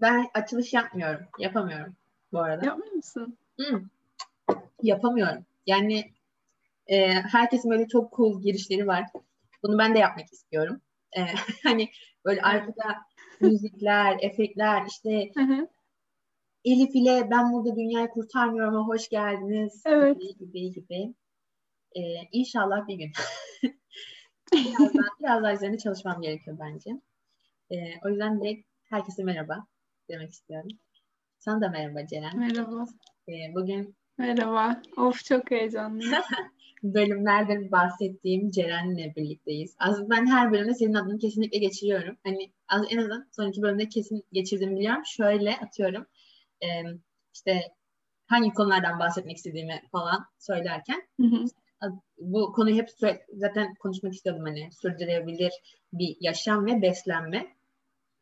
Ben açılış yapmıyorum. Yapamıyorum bu arada. Yapmıyor musun? Hı. Yapamıyorum. Yani e, herkesin böyle çok cool girişleri var. Bunu ben de yapmak istiyorum. E, hani böyle arkada müzikler, efektler işte Hı hı. Elif ile ben burada dünyayı kurtarmıyorum ama hoş geldiniz Evet. gibi gibi gibi. E, inşallah bir gün. biraz, daha, biraz daha üzerine çalışmam gerekiyor bence. E, o yüzden de herkese merhaba demek istiyorum. Sana da merhaba Ceren. Merhaba. E, bugün Merhaba. Of çok heyecanlıyım. bölümlerde bahsettiğim Ceren'le birlikteyiz. Aslında ben her bölümde senin adını kesinlikle geçiriyorum. Hani az- en azından son iki bölümde kesin geçirdiğimi biliyorum. Şöyle atıyorum. e, işte hangi konulardan bahsetmek istediğimi falan söylerken Hı hı. bu konuyu hep zaten konuşmak istiyordum hani sürdürülebilir bir yaşam ve beslenme.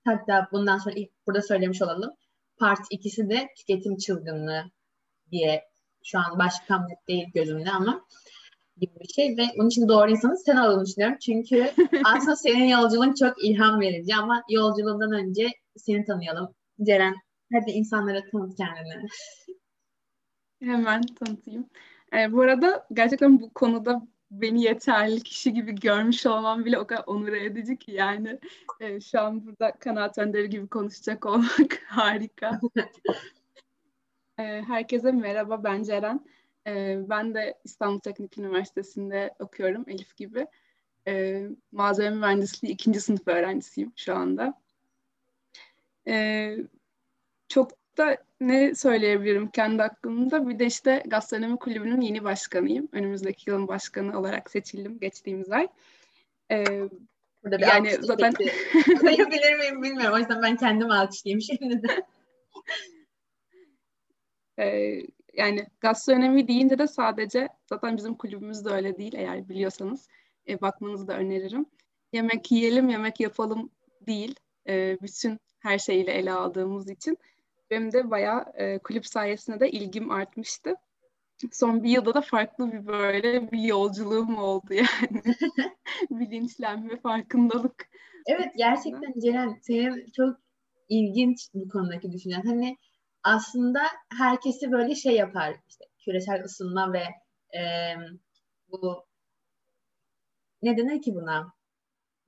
Hatta bundan sonra ilk burada söylemiş olalım. Part ikisi de tüketim çılgınlığı diye şu an başlıktan net değil gözümde ama gibi bir şey ve onun için doğru insanı sen olduğunu düşünüyorum. Çünkü aslında senin yolculuğun çok ilham verici ama yolculuğundan önce seni tanıyalım. Ceren hadi insanlara tanıt kendini. Hemen tanıtayım. Ee, bu arada gerçekten bu konuda beni yeterli kişi gibi görmüş olmam bile o kadar onur edici ki yani e, şu an burada kanaat önderi gibi konuşacak olmak harika. Ee, herkese merhaba ben Ceren. Ee, ben de İstanbul Teknik Üniversitesi'nde okuyorum Elif gibi. Ee, malzeme mühendisliği ikinci sınıf öğrencisiyim şu anda. Ee, çok da ne söyleyebilirim kendi hakkımda. Bir de işte gastronomi kulübünün yeni başkanıyım. Önümüzdeki yılın başkanı olarak seçildim geçtiğimiz ay. Ee, Burada bir Yani zaten- koyabilir miyim bilmiyorum. O yüzden ben kendim alkışlayayım şimdi de. e, yani gastronomi deyince de sadece zaten bizim kulübümüz de öyle değil eğer biliyorsanız e, bakmanızı da öneririm. Yemek yiyelim, yemek yapalım değil. E, bütün her şeyiyle ele aldığımız için benim de bayağı e, kulüp sayesinde de ilgim artmıştı. Son bir yılda da farklı bir böyle bir yolculuğum oldu yani. Bilinçlenme, farkındalık. Evet gerçekten Ceren senin çok ilginç bu konudaki düşüncen. Hani aslında herkesi böyle şey yapar işte küresel ısınma ve e, bu ne denir ki buna?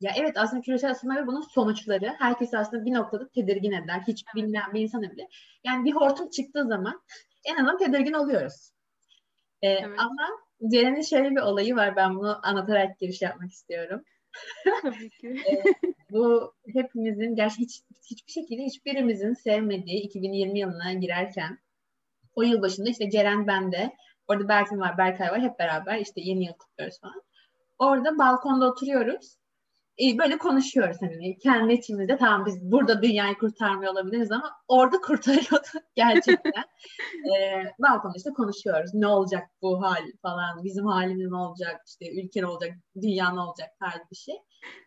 Ya evet aslında küresel ısınma ve bunun sonuçları herkesi aslında bir noktada tedirgin eder. Hiç bilmeyen bir insana bile. Yani bir hortum çıktığı zaman en azından tedirgin oluyoruz. E, Evet. Ama Ceren'in şöyle bir olayı var. Ben bunu anlatarak giriş yapmak istiyorum. Tabii ki. Bu hepimizin gerçi hiç, hiçbir şekilde hiçbirimizin sevmediği 2020 yılına girerken o yıl başında işte Ceren bende orada Berfin var Berkay var hep beraber işte yeni yıl kutluyoruz falan. Orada balkonda oturuyoruz. E, böyle konuşuyoruz hani kendi içimizde tamam biz burada dünyayı kurtarmıyor olabiliriz ama orada kurtarıyorduk gerçekten. e, balkonda işte konuşuyoruz. Ne olacak bu hal falan bizim halimiz ne olacak işte ülke ne olacak dünya ne olacak tarzı bir şey.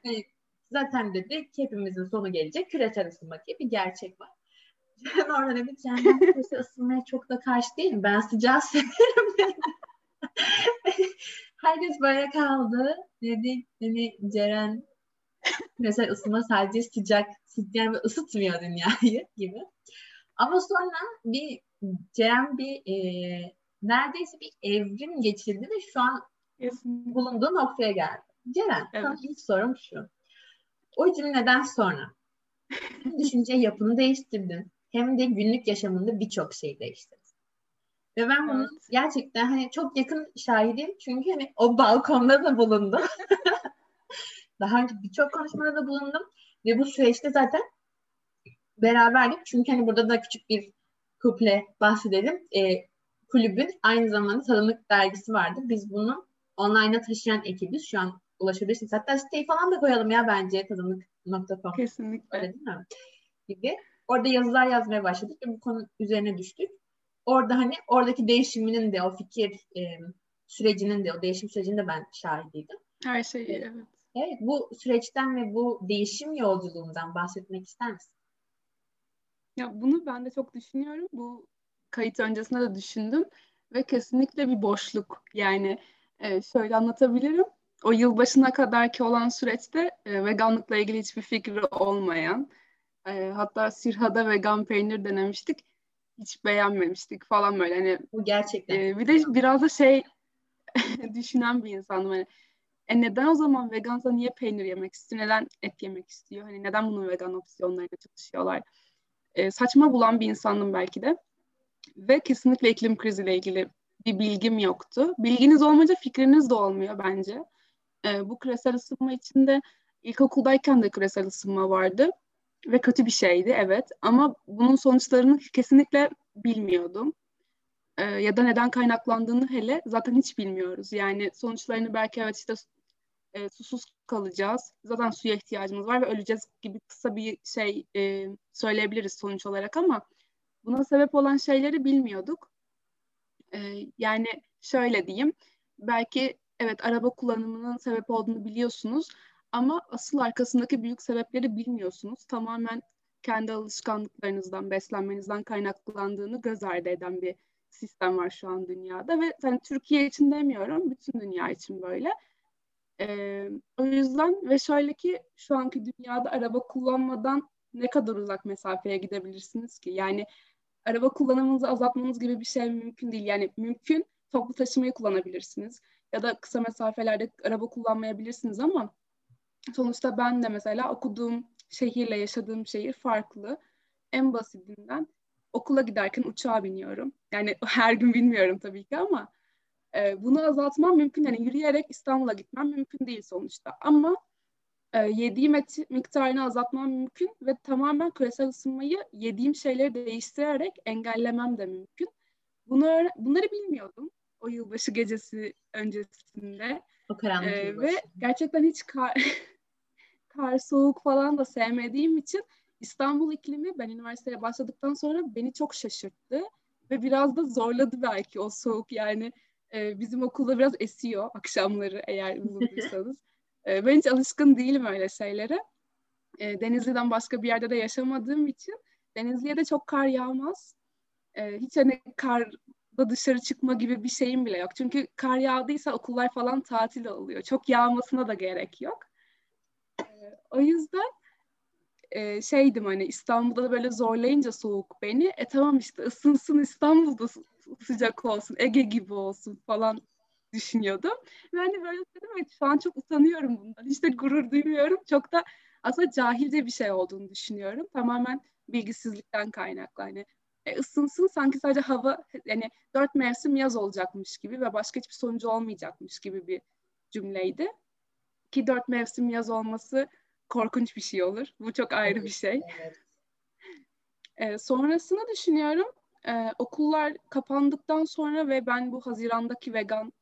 Hani zaten dedik hepimizin sonu gelecek. Küresel ısınma diye bir gerçek var. Ben orada dedim yani küresel ısınmaya çok da karşı değilim. Ben sıcağı severim. Herkes böyle kaldı. Dedi hani Ceren küresel ısınma sadece sıcak, yani ısıtmıyor dünyayı gibi. Ama sonra bir Ceren bir e, neredeyse bir evrim geçirdi ve şu an Kesinlikle. bulunduğu noktaya geldi. Ceren, sana Evet. ilk sorum şu. O cümleden sonra hem düşünce yapını değiştirdin hem de günlük yaşamında birçok şey değiştirdin. Ve ben bunun Evet. gerçekten hani çok yakın şahidiyim. Çünkü hani o balkonda da bulundum. Daha önce birçok konuşmada da bulundum. Ve bu süreçte zaten beraberdik. Çünkü hani burada da küçük bir kuple bahsedelim. Ee, kulübün aynı zamanda Tanımlık dergisi vardı. Biz bunu online'a taşıyan ekibiz. Şu an ulaşabilirsiniz. Hatta siteyi falan da koyalım ya bence tadımlık.com. Kesinlikle. Öyle değil mi? Gibi. Orada yazılar yazmaya başladık ve bu konu üzerine düştük. Orada hani oradaki değişiminin de o fikir e, sürecinin de o değişim sürecinin de ben şahidiydim. Her şey evet. Evet bu süreçten ve bu değişim yolculuğundan bahsetmek ister misin? Ya bunu ben de çok düşünüyorum. Bu kayıt öncesinde de düşündüm ve kesinlikle bir boşluk. Yani e, şöyle anlatabilirim. O yılbaşına kadarki olan süreçte e, veganlıkla ilgili hiçbir fikri olmayan, E, hatta Sirha'da vegan peynir denemiştik. Hiç beğenmemiştik falan böyle. Hani, Bu gerçekten. E, bir de biraz da şey düşünen bir insandım. Hani, e neden o zaman vegansa niye peynir yemek istiyor? Neden et yemek istiyor? Hani neden bunun vegan opsiyonlarıyla çalışıyorlar? E, saçma bulan bir insandım belki de. Ve kesinlikle iklim kriziyle ilgili bir bilgim yoktu. Bilginiz olmayınca fikriniz de olmuyor bence. E, bu küresel ısınma içinde ilkokuldayken de küresel ısınma vardı ve kötü bir şeydi evet ama bunun sonuçlarını kesinlikle bilmiyordum. E, ya da neden kaynaklandığını hele zaten hiç bilmiyoruz. Yani sonuçlarını belki evet işte e, susuz kalacağız. Zaten suya ihtiyacımız var ve öleceğiz gibi kısa bir şey e, söyleyebiliriz sonuç olarak ama buna sebep olan şeyleri bilmiyorduk. E, yani şöyle diyeyim, belki evet araba kullanımının sebep olduğunu biliyorsunuz ama asıl arkasındaki büyük sebepleri bilmiyorsunuz. Tamamen kendi alışkanlıklarınızdan, beslenmenizden kaynaklandığını göz ardı eden bir sistem var şu an dünyada ve yani Türkiye için demiyorum, bütün dünya için böyle. Ee, o yüzden ve şöyle ki şu anki dünyada araba kullanmadan ne kadar uzak mesafeye gidebilirsiniz ki? Yani araba kullanımınızı azaltmanız gibi bir şey mümkün değil. Yani mümkün toplu taşımayı kullanabilirsiniz ya da kısa mesafelerde araba kullanmayabilirsiniz ama sonuçta ben de mesela okuduğum şehirle yaşadığım şehir farklı. En basitinden okula giderken uçağa biniyorum. Yani her gün bilmiyorum tabii ki ama e, bunu azaltmam mümkün. Yani yürüyerek İstanbul'a gitmem mümkün değil sonuçta. Ama e, yediğim et miktarını azaltmam mümkün ve tamamen küresel ısınmayı yediğim şeyleri değiştirerek engellemem de mümkün. Bunu bunları bilmiyordum o yılbaşı gecesi öncesinde. O karanlık ee, Ve gerçekten hiç kar, kar, soğuk falan da sevmediğim için İstanbul iklimi ben üniversiteye başladıktan sonra beni çok şaşırttı ve biraz da zorladı belki o soğuk yani e, bizim okulda biraz esiyor akşamları eğer bulunduysanız. e, ben hiç alışkın değilim öyle şeylere. E, Denizli'den başka bir yerde de yaşamadığım için Denizli'ye de çok kar yağmaz. E, hiç hani kar da dışarı çıkma gibi bir şeyim bile yok. Çünkü kar yağdıysa okullar falan tatil oluyor. Çok yağmasına da gerek yok. Ee, o yüzden e, şeydim hani İstanbul'da da böyle zorlayınca soğuk beni. E tamam işte ısınsın İstanbul'da sıcak olsun, Ege gibi olsun falan düşünüyordum. Ve hani böyle dedim evet şu an çok utanıyorum bundan. İşte gurur duymuyorum. Çok da aslında cahilce bir şey olduğunu düşünüyorum. Tamamen bilgisizlikten kaynaklı. Hani e, ısınsın sanki sadece hava yani dört mevsim yaz olacakmış gibi ve başka hiçbir sonucu olmayacakmış gibi bir cümleydi. Ki dört mevsim yaz olması korkunç bir şey olur. Bu çok ayrı bir şey. Evet. E, sonrasını düşünüyorum. E, okullar kapandıktan sonra ve ben bu Haziran'daki vegan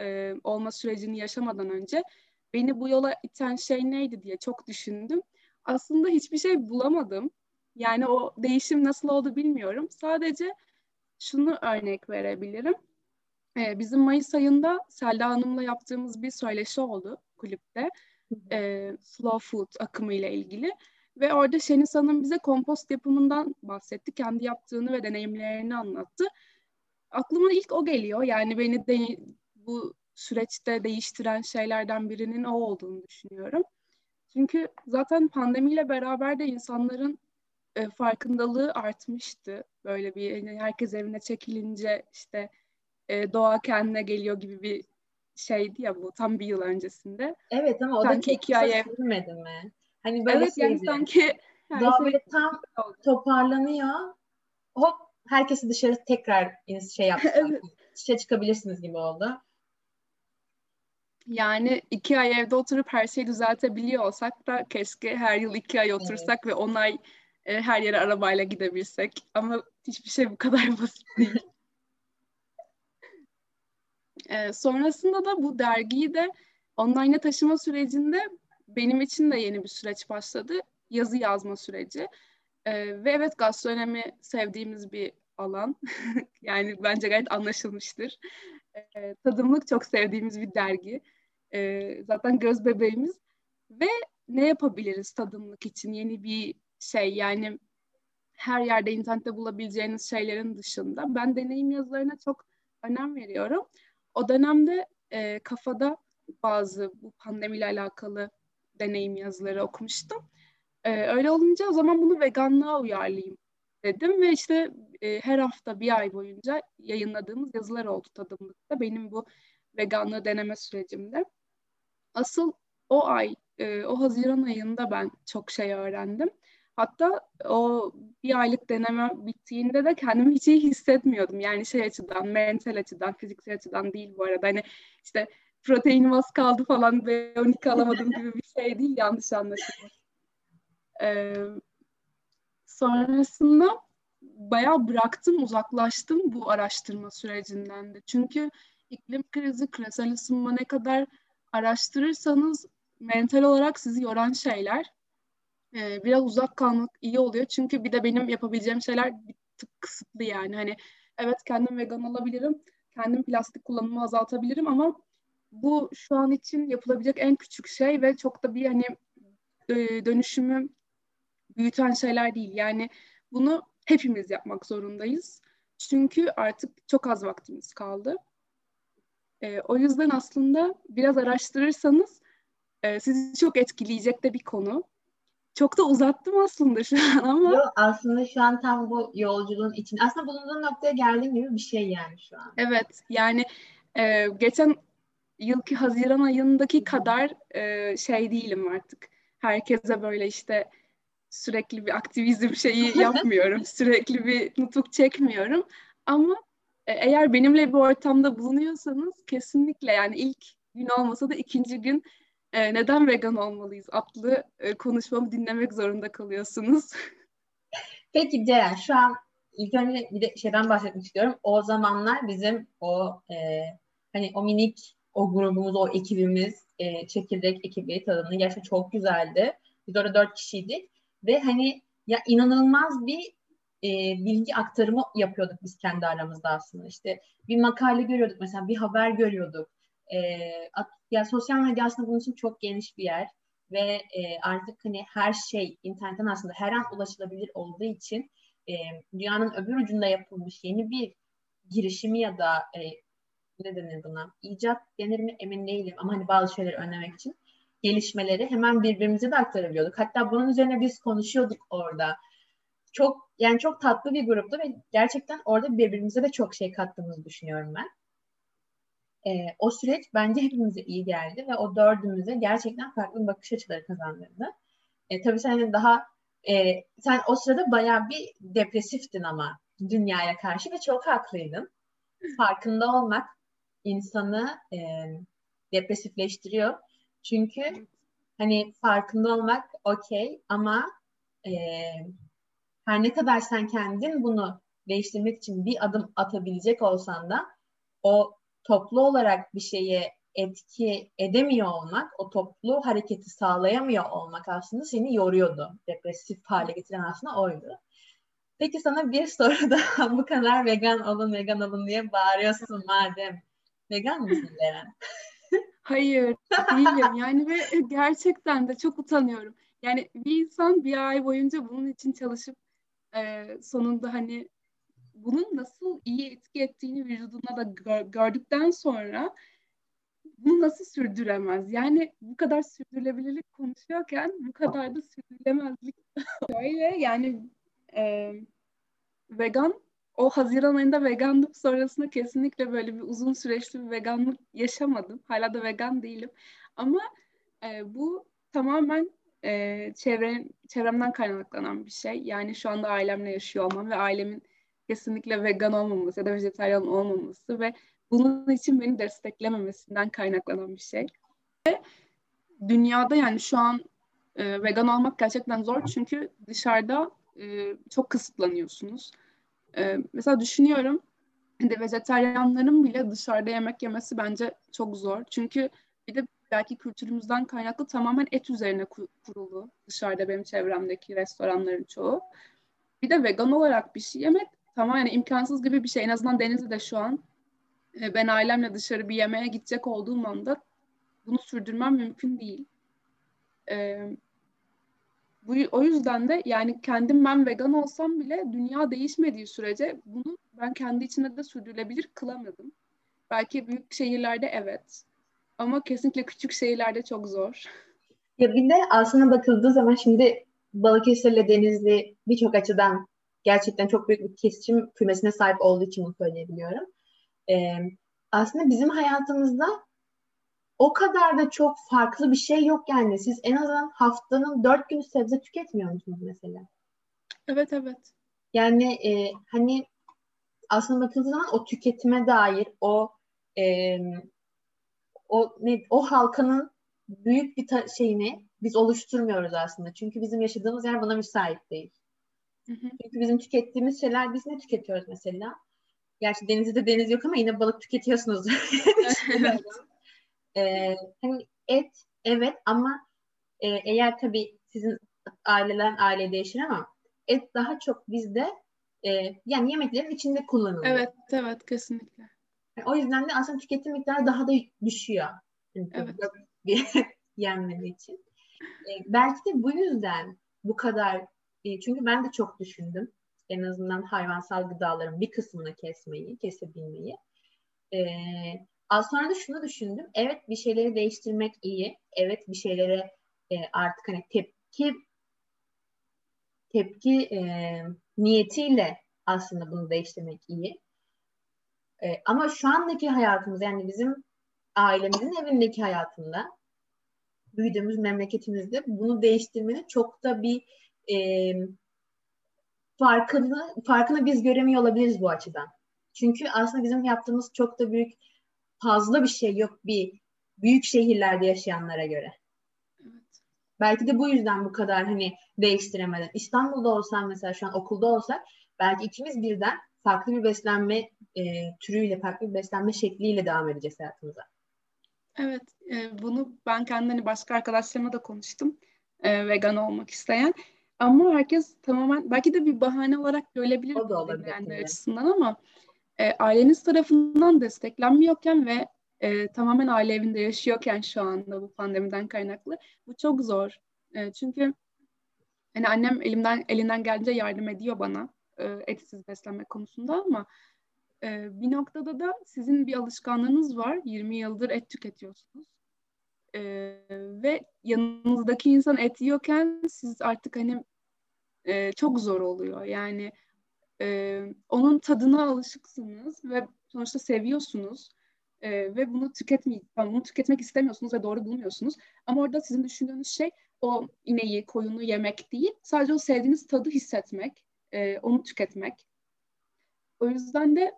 e, olma sürecini yaşamadan önce beni bu yola iten şey neydi diye çok düşündüm. Aslında hiçbir şey bulamadım. Yani o değişim nasıl oldu bilmiyorum. Sadece şunu örnek verebilirim. Ee, bizim Mayıs ayında Selda Hanım'la yaptığımız bir söyleşi oldu kulüpte. Ee, slow food akımı ile ilgili. Ve orada Şeniz Hanım bize kompost yapımından bahsetti. Kendi yaptığını ve deneyimlerini anlattı. Aklıma ilk o geliyor. Yani beni de, bu süreçte değiştiren şeylerden birinin o olduğunu düşünüyorum. Çünkü zaten pandemiyle beraber de insanların e, farkındalığı artmıştı. Böyle bir yani herkes evine çekilince işte e, doğa kendine geliyor gibi bir şeydi ya bu tam bir yıl öncesinde. Evet ama o sanki da çok iki ay sürmedi mi? Hani böyle evet, yani sanki doğa şey böyle tam toparlanıyor. Hop herkesi dışarı tekrar şey yaptı. evet. Dışarı çıkabilirsiniz gibi oldu. Yani iki ay evde oturup her şeyi düzeltebiliyor olsak da keşke her yıl iki ay otursak evet. ve on ay e, her yere arabayla gidebilsek. Ama hiçbir şey bu kadar basit değil. e, sonrasında da bu dergiyi de online'a taşıma sürecinde benim için de yeni bir süreç başladı. Yazı yazma süreci. E, ve evet gastronomi sevdiğimiz bir alan. yani bence gayet anlaşılmıştır. E, tadımlık çok sevdiğimiz bir dergi. E, zaten göz bebeğimiz. Ve ne yapabiliriz tadımlık için? Yeni bir şey yani her yerde internette bulabileceğiniz şeylerin dışında ben deneyim yazılarına çok önem veriyorum. O dönemde e, kafada bazı bu pandemiyle alakalı deneyim yazıları okumuştum. E, öyle olunca o zaman bunu veganlığa uyarlayayım dedim ve işte e, her hafta bir ay boyunca yayınladığımız yazılar oldu tadımlıkta benim bu veganlığı deneme sürecimde. Asıl o ay, e, o Haziran ayında ben çok şey öğrendim. Hatta o bir aylık deneme bittiğinde de kendimi hiç iyi hissetmiyordum. Yani şey açıdan, mental açıdan, fiziksel açıdan değil bu arada. Hani işte proteinim az kaldı falan ve 12 alamadım gibi bir şey değil yanlış anlaşılma. Ee, sonrasında bayağı bıraktım, uzaklaştım bu araştırma sürecinden de. Çünkü iklim krizi, küresel ısınma ne kadar araştırırsanız mental olarak sizi yoran şeyler. Ee, biraz uzak kalmak iyi oluyor. Çünkü bir de benim yapabileceğim şeyler bir tık kısıtlı yani. Hani evet kendim vegan olabilirim. Kendim plastik kullanımı azaltabilirim ama bu şu an için yapılabilecek en küçük şey ve çok da bir hani e, dönüşümü büyüten şeyler değil. Yani bunu hepimiz yapmak zorundayız. Çünkü artık çok az vaktimiz kaldı. E, o yüzden aslında biraz araştırırsanız e, sizi çok etkileyecek de bir konu. Çok da uzattım aslında şu an ama. Yok aslında şu an tam bu yolculuğun için. Aslında bulunduğun noktaya geldiğin gibi bir şey yani şu an. Evet yani e, geçen yılki Haziran ayındaki kadar e, şey değilim artık. Herkese böyle işte sürekli bir aktivizm şeyi yapmıyorum. sürekli bir nutuk çekmiyorum. Ama e, eğer benimle bir ortamda bulunuyorsanız kesinlikle yani ilk gün olmasa da ikinci gün e, neden vegan olmalıyız adlı e, konuşmamı dinlemek zorunda kalıyorsunuz. Peki Ceren şu an ilk önce bir de şeyden bahsetmek istiyorum. O zamanlar bizim o e, hani o minik o grubumuz, o ekibimiz, e, çekirdek ekibi tadını gerçekten çok güzeldi. Biz orada dört kişiydik ve hani ya inanılmaz bir e, bilgi aktarımı yapıyorduk biz kendi aramızda aslında. İşte bir makale görüyorduk mesela bir haber görüyorduk. E, at, ya sosyal medya aslında bunun için çok geniş bir yer ve e, artık hani her şey internetten aslında her an ulaşılabilir olduğu için e, dünyanın öbür ucunda yapılmış yeni bir girişimi ya da e, ne denir buna? İcat denir mi emin değilim ama hani bazı şeyleri önlemek için gelişmeleri hemen birbirimize de aktarabiliyorduk. Hatta bunun üzerine biz konuşuyorduk orada. Çok yani çok tatlı bir gruptu ve gerçekten orada birbirimize de çok şey kattığımızı düşünüyorum ben. Ee, o süreç bence hepimize iyi geldi ve o dördümüze gerçekten farklı bakış açıları kazandırdı. E, tabii sen daha e, sen o sırada bayağı bir depresiftin ama dünyaya karşı ve çok haklıydın. Farkında olmak insanı e, depresifleştiriyor. Çünkü hani farkında olmak okey ama e, her ne kadar sen kendin bunu değiştirmek için bir adım atabilecek olsan da o toplu olarak bir şeye etki edemiyor olmak, o toplu hareketi sağlayamıyor olmak aslında seni yoruyordu. Depresif hale getiren aslında oydu. Peki sana bir soru daha bu kadar vegan olun vegan olun diye bağırıyorsun madem. Vegan mısın Ceren? Hayır değilim yani ve gerçekten de çok utanıyorum. Yani bir insan bir ay boyunca bunun için çalışıp e, sonunda hani bunun nasıl iyi etki ettiğini vücuduna da gör, gördükten sonra bunu nasıl sürdüremez? Yani bu kadar sürdürülebilirlik konuşuyorken bu kadar da sürdürülemezlik öyle yani e, vegan o Haziran ayında veganlık sonrasında kesinlikle böyle bir uzun süreçli bir veganlık yaşamadım. Hala da vegan değilim. Ama e, bu tamamen e, çevre, çevremden kaynaklanan bir şey. Yani şu anda ailemle yaşıyor olmam ve ailemin kesinlikle vegan olmaması ya da vejetaryen olmaması ve bunun için beni desteklememesinden kaynaklanan bir şey. Ve dünyada yani şu an e, vegan olmak gerçekten zor çünkü dışarıda e, çok kısıtlanıyorsunuz. E, mesela düşünüyorum de vejetaryenlerin bile dışarıda yemek yemesi bence çok zor. Çünkü bir de belki kültürümüzden kaynaklı tamamen et üzerine kurulu dışarıda benim çevremdeki restoranların çoğu. Bir de vegan olarak bir şey yemek tamamen yani imkansız gibi bir şey. En azından Denizli'de şu an e, ben ailemle dışarı bir yemeğe gidecek olduğum anda bunu sürdürmem mümkün değil. Ee, bu, o yüzden de yani kendim ben vegan olsam bile dünya değişmediği sürece bunu ben kendi içinde de sürdürülebilir kılamadım. Belki büyük şehirlerde evet. Ama kesinlikle küçük şehirlerde çok zor. Ya bir de aslında bakıldığı zaman şimdi Balıkesir ile Denizli birçok açıdan gerçekten çok büyük bir kesişim kümesine sahip olduğu için bunu söyleyebiliyorum. Ee, aslında bizim hayatımızda o kadar da çok farklı bir şey yok yani. Siz en azından haftanın dört günü sebze tüketmiyor musunuz mesela? Evet evet. Yani e, hani aslında bakıldığı zaman o tüketime dair o e, o ne o halkanın büyük bir ta- şeyini biz oluşturmuyoruz aslında. Çünkü bizim yaşadığımız yer buna müsait değil. Hı hı. Çünkü bizim tükettiğimiz şeyler biz ne tüketiyoruz mesela? Gerçi denizde deniz yok ama yine balık tüketiyorsunuz. evet. Ee, hani et evet ama e, eğer tabii sizin aileden aileye değişir ama et daha çok bizde e, yani yemeklerin içinde kullanılıyor. Evet evet kesinlikle. Yani o yüzden de aslında tüketim miktarı daha da düşüyor. Yani evet. yenmediği için. E, belki de bu yüzden bu kadar e, çünkü ben de çok düşündüm. En azından hayvansal gıdaların bir kısmını kesmeyi, kesebilmeyi. E, az sonra da şunu düşündüm. Evet bir şeyleri değiştirmek iyi. Evet bir şeylere e, artık hani tepki tepki e, niyetiyle aslında bunu değiştirmek iyi. E, ama şu andaki hayatımız yani bizim ailemizin evindeki hayatında büyüdüğümüz memleketimizde bunu değiştirmenin çok da bir e, farkını farkını biz göremiyor olabiliriz bu açıdan. Çünkü aslında bizim yaptığımız çok da büyük fazla bir şey yok bir büyük şehirlerde yaşayanlara göre. Evet. Belki de bu yüzden bu kadar hani değiştiremeden. İstanbul'da olsam mesela şu an okulda olsak belki ikimiz birden farklı bir beslenme e, türüyle, farklı bir beslenme şekliyle devam edeceğiz hayatımıza. Evet, e, bunu ben kendi hani başka arkadaşlarıma da konuştum. E, vegan olmak isteyen. Ama herkes tamamen belki de bir bahane olarak görebilir o da olabilir yani açısından ama e, aileniz tarafından desteklenmiyorken ve e, tamamen aile evinde yaşıyorken şu anda bu pandemiden kaynaklı bu çok zor. E, çünkü hani annem elimden elinden geldiğince yardım ediyor bana e, etsiz beslenme konusunda ama e, bir noktada da sizin bir alışkanlığınız var. 20 yıldır et tüketiyorsunuz. E, ve yanınızdaki insan et yiyorken siz artık hani e, çok zor oluyor. Yani e, onun tadına alışıksınız ve sonuçta seviyorsunuz. E, ve bunu tüketmey bunu tüketmek istemiyorsunuz ve doğru bulmuyorsunuz. Ama orada sizin düşündüğünüz şey o ineği, koyunu yemek değil. Sadece o sevdiğiniz tadı hissetmek, e, onu tüketmek. O yüzden de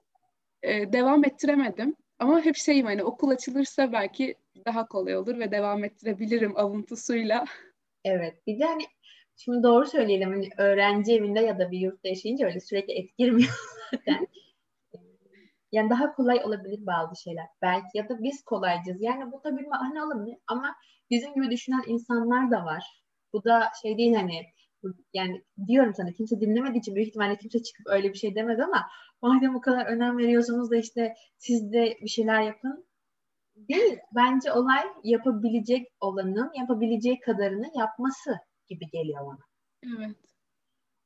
e, devam ettiremedim. Ama hep şeyim hani okul açılırsa belki daha kolay olur ve devam ettirebilirim avuntusuyla. Evet. Bir de hani şimdi doğru söyleyelim hani öğrenci evinde ya da bir yurtta yaşayınca öyle sürekli et girmiyor zaten. yani daha kolay olabilir bazı şeyler. Belki ya da biz kolaycız. Yani bu tabii hani olabilir ama bizim gibi düşünen insanlar da var. Bu da şey değil hani yani diyorum sana kimse dinlemediği için büyük ihtimalle kimse çıkıp öyle bir şey demez ama madem bu kadar önem veriyorsunuz da işte siz de bir şeyler yapın. Değil. Bence olay yapabilecek olanın yapabileceği kadarını yapması gibi geliyor bana. Evet.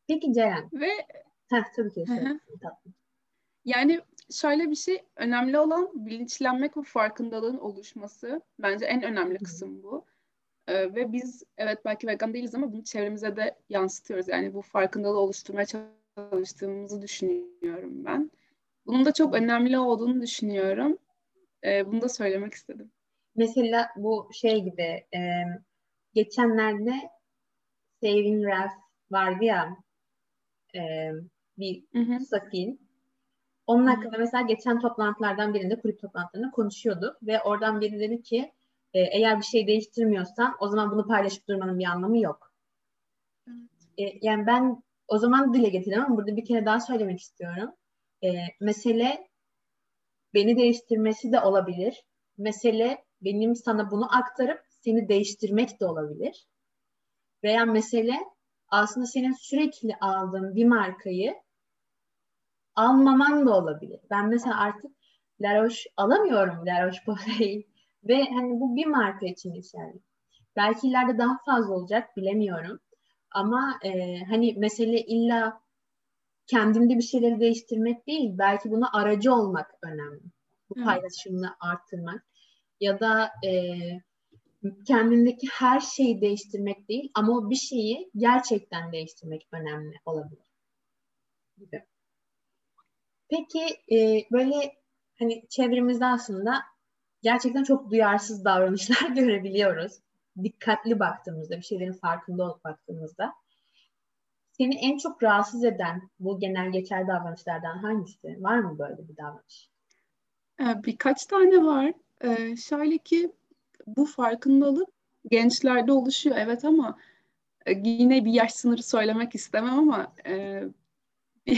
Peki Ceren. Ve Heh, tabii ki. Yani şöyle bir şey önemli olan bilinçlenmek ve farkındalığın oluşması. Bence en önemli kısım bu. Ee, ve biz evet belki vegan değiliz ama bunu çevremize de yansıtıyoruz. Yani bu farkındalığı oluşturmaya çalıştığımızı düşünüyorum ben. Bunun da çok önemli olduğunu düşünüyorum. Ee, bunu da söylemek istedim. Mesela bu şey gibi e, geçenlerde Saving Ralph vardı ya e, bir hı hı. sakin. Onun hakkında mesela geçen toplantılardan birinde kulüp toplantılarında konuşuyorduk ve oradan biri dedi ki e, eğer bir şey değiştirmiyorsan o zaman bunu paylaşıp durmanın bir anlamı yok. Evet. E, yani ben o zaman dile getirdim ama burada bir kere daha söylemek istiyorum. E, mesele beni değiştirmesi de olabilir. Mesele benim sana bunu aktarıp seni değiştirmek de olabilir. Veya mesele aslında senin sürekli aldığın bir markayı almaman da olabilir. Ben mesela artık La Roche alamıyorum La Roche-Posay ve hani bu bir marka için geçerli. Belki ileride daha fazla olacak bilemiyorum. Ama e, hani mesele illa kendimde bir şeyleri değiştirmek değil. Belki buna aracı olmak önemli. Bu paylaşımını arttırmak. Ya da e, kendindeki her şeyi değiştirmek değil ama o bir şeyi gerçekten değiştirmek önemli olabilir. Gibi. Peki e, böyle hani çevremizde aslında gerçekten çok duyarsız davranışlar görebiliyoruz. Dikkatli baktığımızda, bir şeylerin farkında olup baktığımızda. Seni en çok rahatsız eden bu genel geçer davranışlardan hangisi? Var mı böyle bir davranış? Ee, birkaç tane var. Ee, şöyle ki bu farkındalık gençlerde oluşuyor evet ama e, yine bir yaş sınırı söylemek istemem ama e,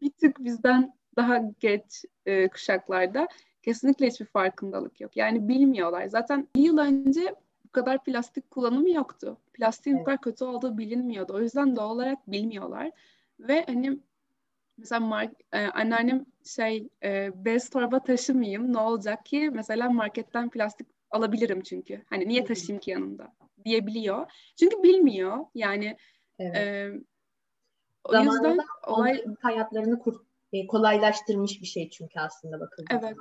bir tık bizden daha geç e, kuşaklarda kesinlikle hiçbir farkındalık yok. Yani bilmiyorlar. Zaten bir yıl önce bu kadar plastik kullanımı yoktu. Plastiğin bu kadar kötü olduğu bilinmiyordu. O yüzden doğal olarak bilmiyorlar. Ve hani mesela mark, e, anneannem şey e, bez torba taşımayayım ne olacak ki mesela marketten plastik alabilirim çünkü. Hani niye taşıyayım ki yanımda diyebiliyor. Çünkü bilmiyor. Yani evet. e, o Zamanında yüzden olay hayatlarını kur, e, kolaylaştırmış bir şey çünkü aslında bakıldığı Evet. Zaman.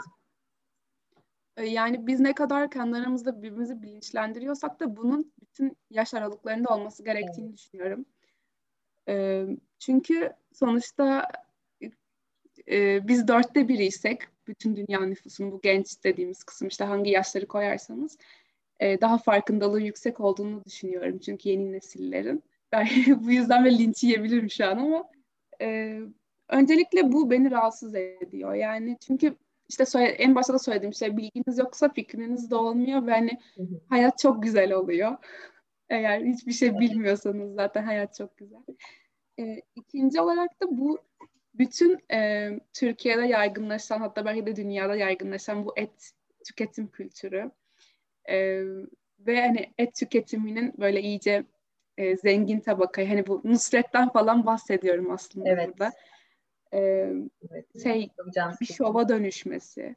Yani biz ne kadar kendi aramızda birbirimizi bilinçlendiriyorsak da bunun bütün yaş aralıklarında olması gerektiğini evet. düşünüyorum. E, çünkü sonuçta e, biz dörtte biriysek bütün dünya nüfusunun bu genç dediğimiz kısım işte hangi yaşları koyarsanız e, daha farkındalığı yüksek olduğunu düşünüyorum. Çünkü yeni nesillerin. Ben bu yüzden de linç yiyebilirim şu an ama e, öncelikle bu beni rahatsız ediyor. Yani çünkü işte en başta da söylediğim şey bilginiz yoksa fikriniz de olmuyor ve hani hayat çok güzel oluyor. Eğer hiçbir şey bilmiyorsanız zaten hayat çok güzel. E, ikinci olarak da bu bütün e, Türkiye'de yaygınlaşan hatta belki de dünyada yaygınlaşan bu et tüketim kültürü e, ve hani et tüketiminin böyle iyice e, zengin tabakayı hani bu Nusret'ten falan bahsediyorum aslında evet. burada. E, evet, şey bir şova dönüşmesi.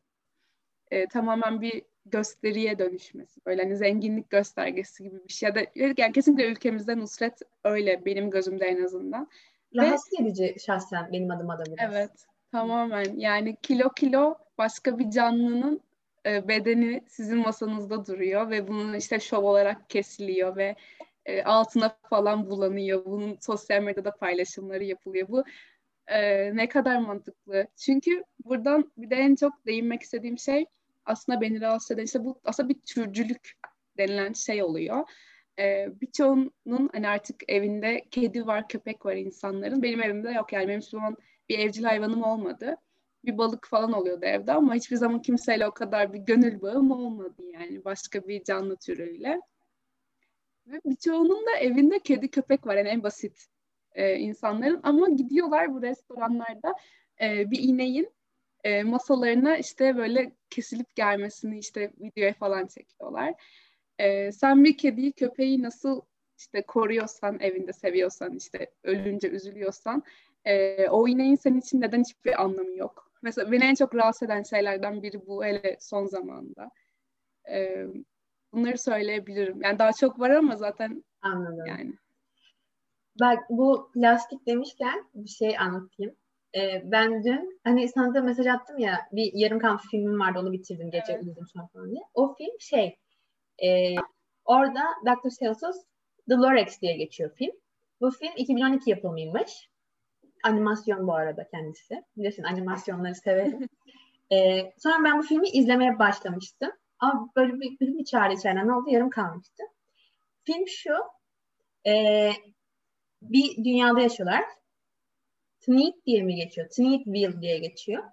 E, tamamen bir gösteriye dönüşmesi. Böyle hani zenginlik göstergesi gibi bir şey. Ya da yani kesinlikle ülkemizde Nusret öyle benim gözümde en azından. Rahatsız Ve, edici şahsen benim adıma da biraz. Evet tamamen yani kilo kilo başka bir canlının e, bedeni sizin masanızda duruyor ve bunun işte şov olarak kesiliyor ve e, altına falan bulanıyor. Bunun sosyal medyada paylaşımları yapılıyor. Bu e, ne kadar mantıklı. Çünkü buradan bir de en çok değinmek istediğim şey aslında beni rahatsız eden işte bu aslında bir türcülük denilen şey oluyor. Ee, birçoğunun hani artık evinde kedi var, köpek var insanların. Benim evimde yok yani benim zaman bir evcil hayvanım olmadı. Bir balık falan oluyordu evde ama hiçbir zaman kimseyle o kadar bir gönül bağım olmadı yani başka bir canlı türüyle. Ve birçoğunun da evinde kedi köpek var yani en basit e, insanların ama gidiyorlar bu restoranlarda e, bir ineğin e, masalarına işte böyle kesilip gelmesini işte videoya falan çekiyorlar. E, sen bir kediyi köpeği nasıl işte koruyorsan evinde seviyorsan işte ölünce üzülüyorsan e, o ineğin senin için neden hiçbir anlamı yok. Mesela beni en çok rahatsız eden şeylerden biri bu hele son zamanda. E, bunları söyleyebilirim. Yani daha çok var ama zaten Anladım. yani. Bak bu plastik demişken bir şey anlatayım. Ee, ben dün hani sana da mesaj attım ya bir yarım kalmış filmim vardı onu bitirdim gece evet. uyudum sonra falan diye. O film şey e, orada Dr. Seuss's The Lorax diye geçiyor film. Bu film 2012 yapımıymış. Animasyon bu arada kendisi. Biliyorsun animasyonları severim. e, sonra ben bu filmi izlemeye başlamıştım. Ama böyle bir, bir, bir çağrı içeriden oldu yarım kalmıştı. Film şu. E, bir dünyada yaşıyorlar. Tneet diye mi geçiyor? Tneetville diye geçiyor.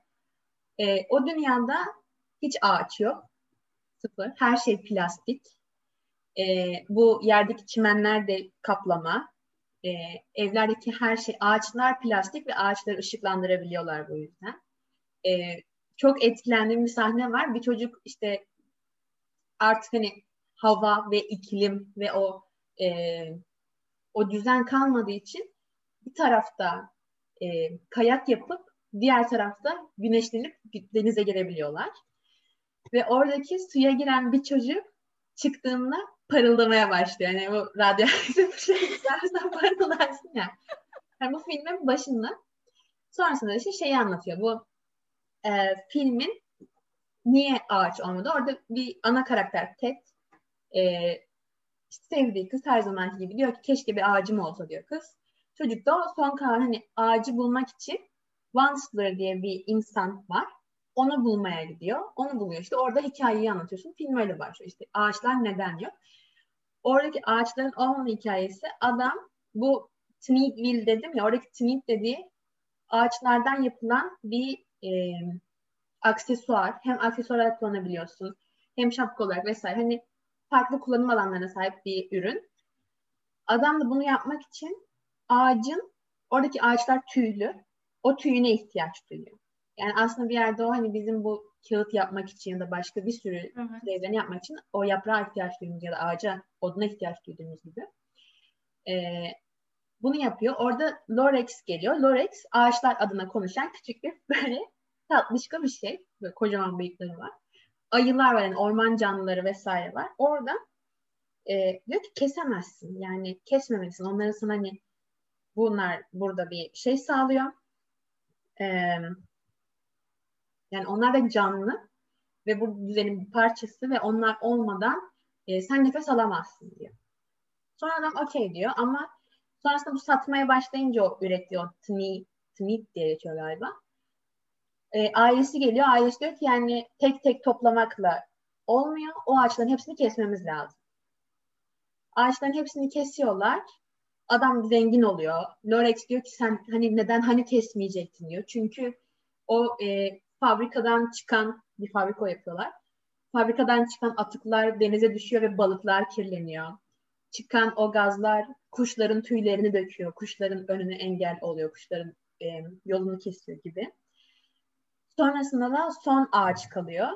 E, o dünyada hiç ağaç yok. Sıfır. Her şey plastik. E, bu yerdeki çimenler de kaplama. E, evlerdeki her şey, ağaçlar plastik ve ağaçları ışıklandırabiliyorlar bu yüzden. E, çok etkilendiğim bir sahne var. Bir çocuk işte artık hani hava ve iklim ve o e, o düzen kalmadığı için bir tarafta e, kayak yapıp diğer tarafta güneşlenip denize girebiliyorlar. Ve oradaki suya giren bir çocuk çıktığında parıldamaya başlıyor. Yani bu radyoaktif şey istersen parıldarsın ya. Yani bu filmin başında sonrasında işte şeyi anlatıyor. Bu e, filmin niye ağaç olmadı? Orada bir ana karakter Ted e, sevdiği kız her zamanki gibi diyor ki keşke bir ağacım olsa diyor kız. Çocuk da son kalan hani ağacı bulmak için Wansler diye bir insan var. Onu bulmaya gidiyor. Onu buluyor. İşte orada hikayeyi anlatıyorsun. Film öyle başlıyor. İşte ağaçlar neden yok? Oradaki ağaçların olmama hikayesi adam bu Tneedville dedim ya oradaki Tneed dediği ağaçlardan yapılan bir e, aksesuar. Hem aksesuar olarak kullanabiliyorsun hem şapka olarak vesaire. Hani farklı kullanım alanlarına sahip bir ürün. Adam da bunu yapmak için ağacın oradaki ağaçlar tüylü. O tüyüne ihtiyaç duyuyor. Yani aslında bir yerde o hani bizim bu kağıt yapmak için ya da başka bir sürü evet. yapmak için o yaprağa ihtiyaç duyduğumuz ya da ağaca, oduna ihtiyaç duyduğumuz gibi. Ee, bunu yapıyor. Orada Lorex geliyor. Lorex ağaçlar adına konuşan küçük bir böyle tatlışka bir şey. Böyle kocaman bıyıkları var. Ayılar var yani orman canlıları vesaire var. Orada e, diyor ki kesemezsin. Yani kesmemelisin. Onların sana hani bunlar burada bir şey sağlıyor. E, yani onlar da canlı ve bu düzenin bir parçası ve onlar olmadan e, sen nefes alamazsın diyor. Sonra adam okey diyor ama sonrasında bu satmaya başlayınca o ürettiği o tni, tnit diye geçiyor galiba. E, ailesi geliyor. Ailesi diyor ki yani tek tek toplamakla olmuyor. O ağaçların hepsini kesmemiz lazım. Ağaçların hepsini kesiyorlar. Adam zengin oluyor. Lorex diyor ki sen hani neden hani kesmeyecektin diyor. Çünkü o e, fabrikadan çıkan bir fabrika yapıyorlar. Fabrikadan çıkan atıklar denize düşüyor ve balıklar kirleniyor. Çıkan o gazlar kuşların tüylerini döküyor. Kuşların önüne engel oluyor. Kuşların e, yolunu kesiyor gibi. Sonrasında da son ağaç kalıyor.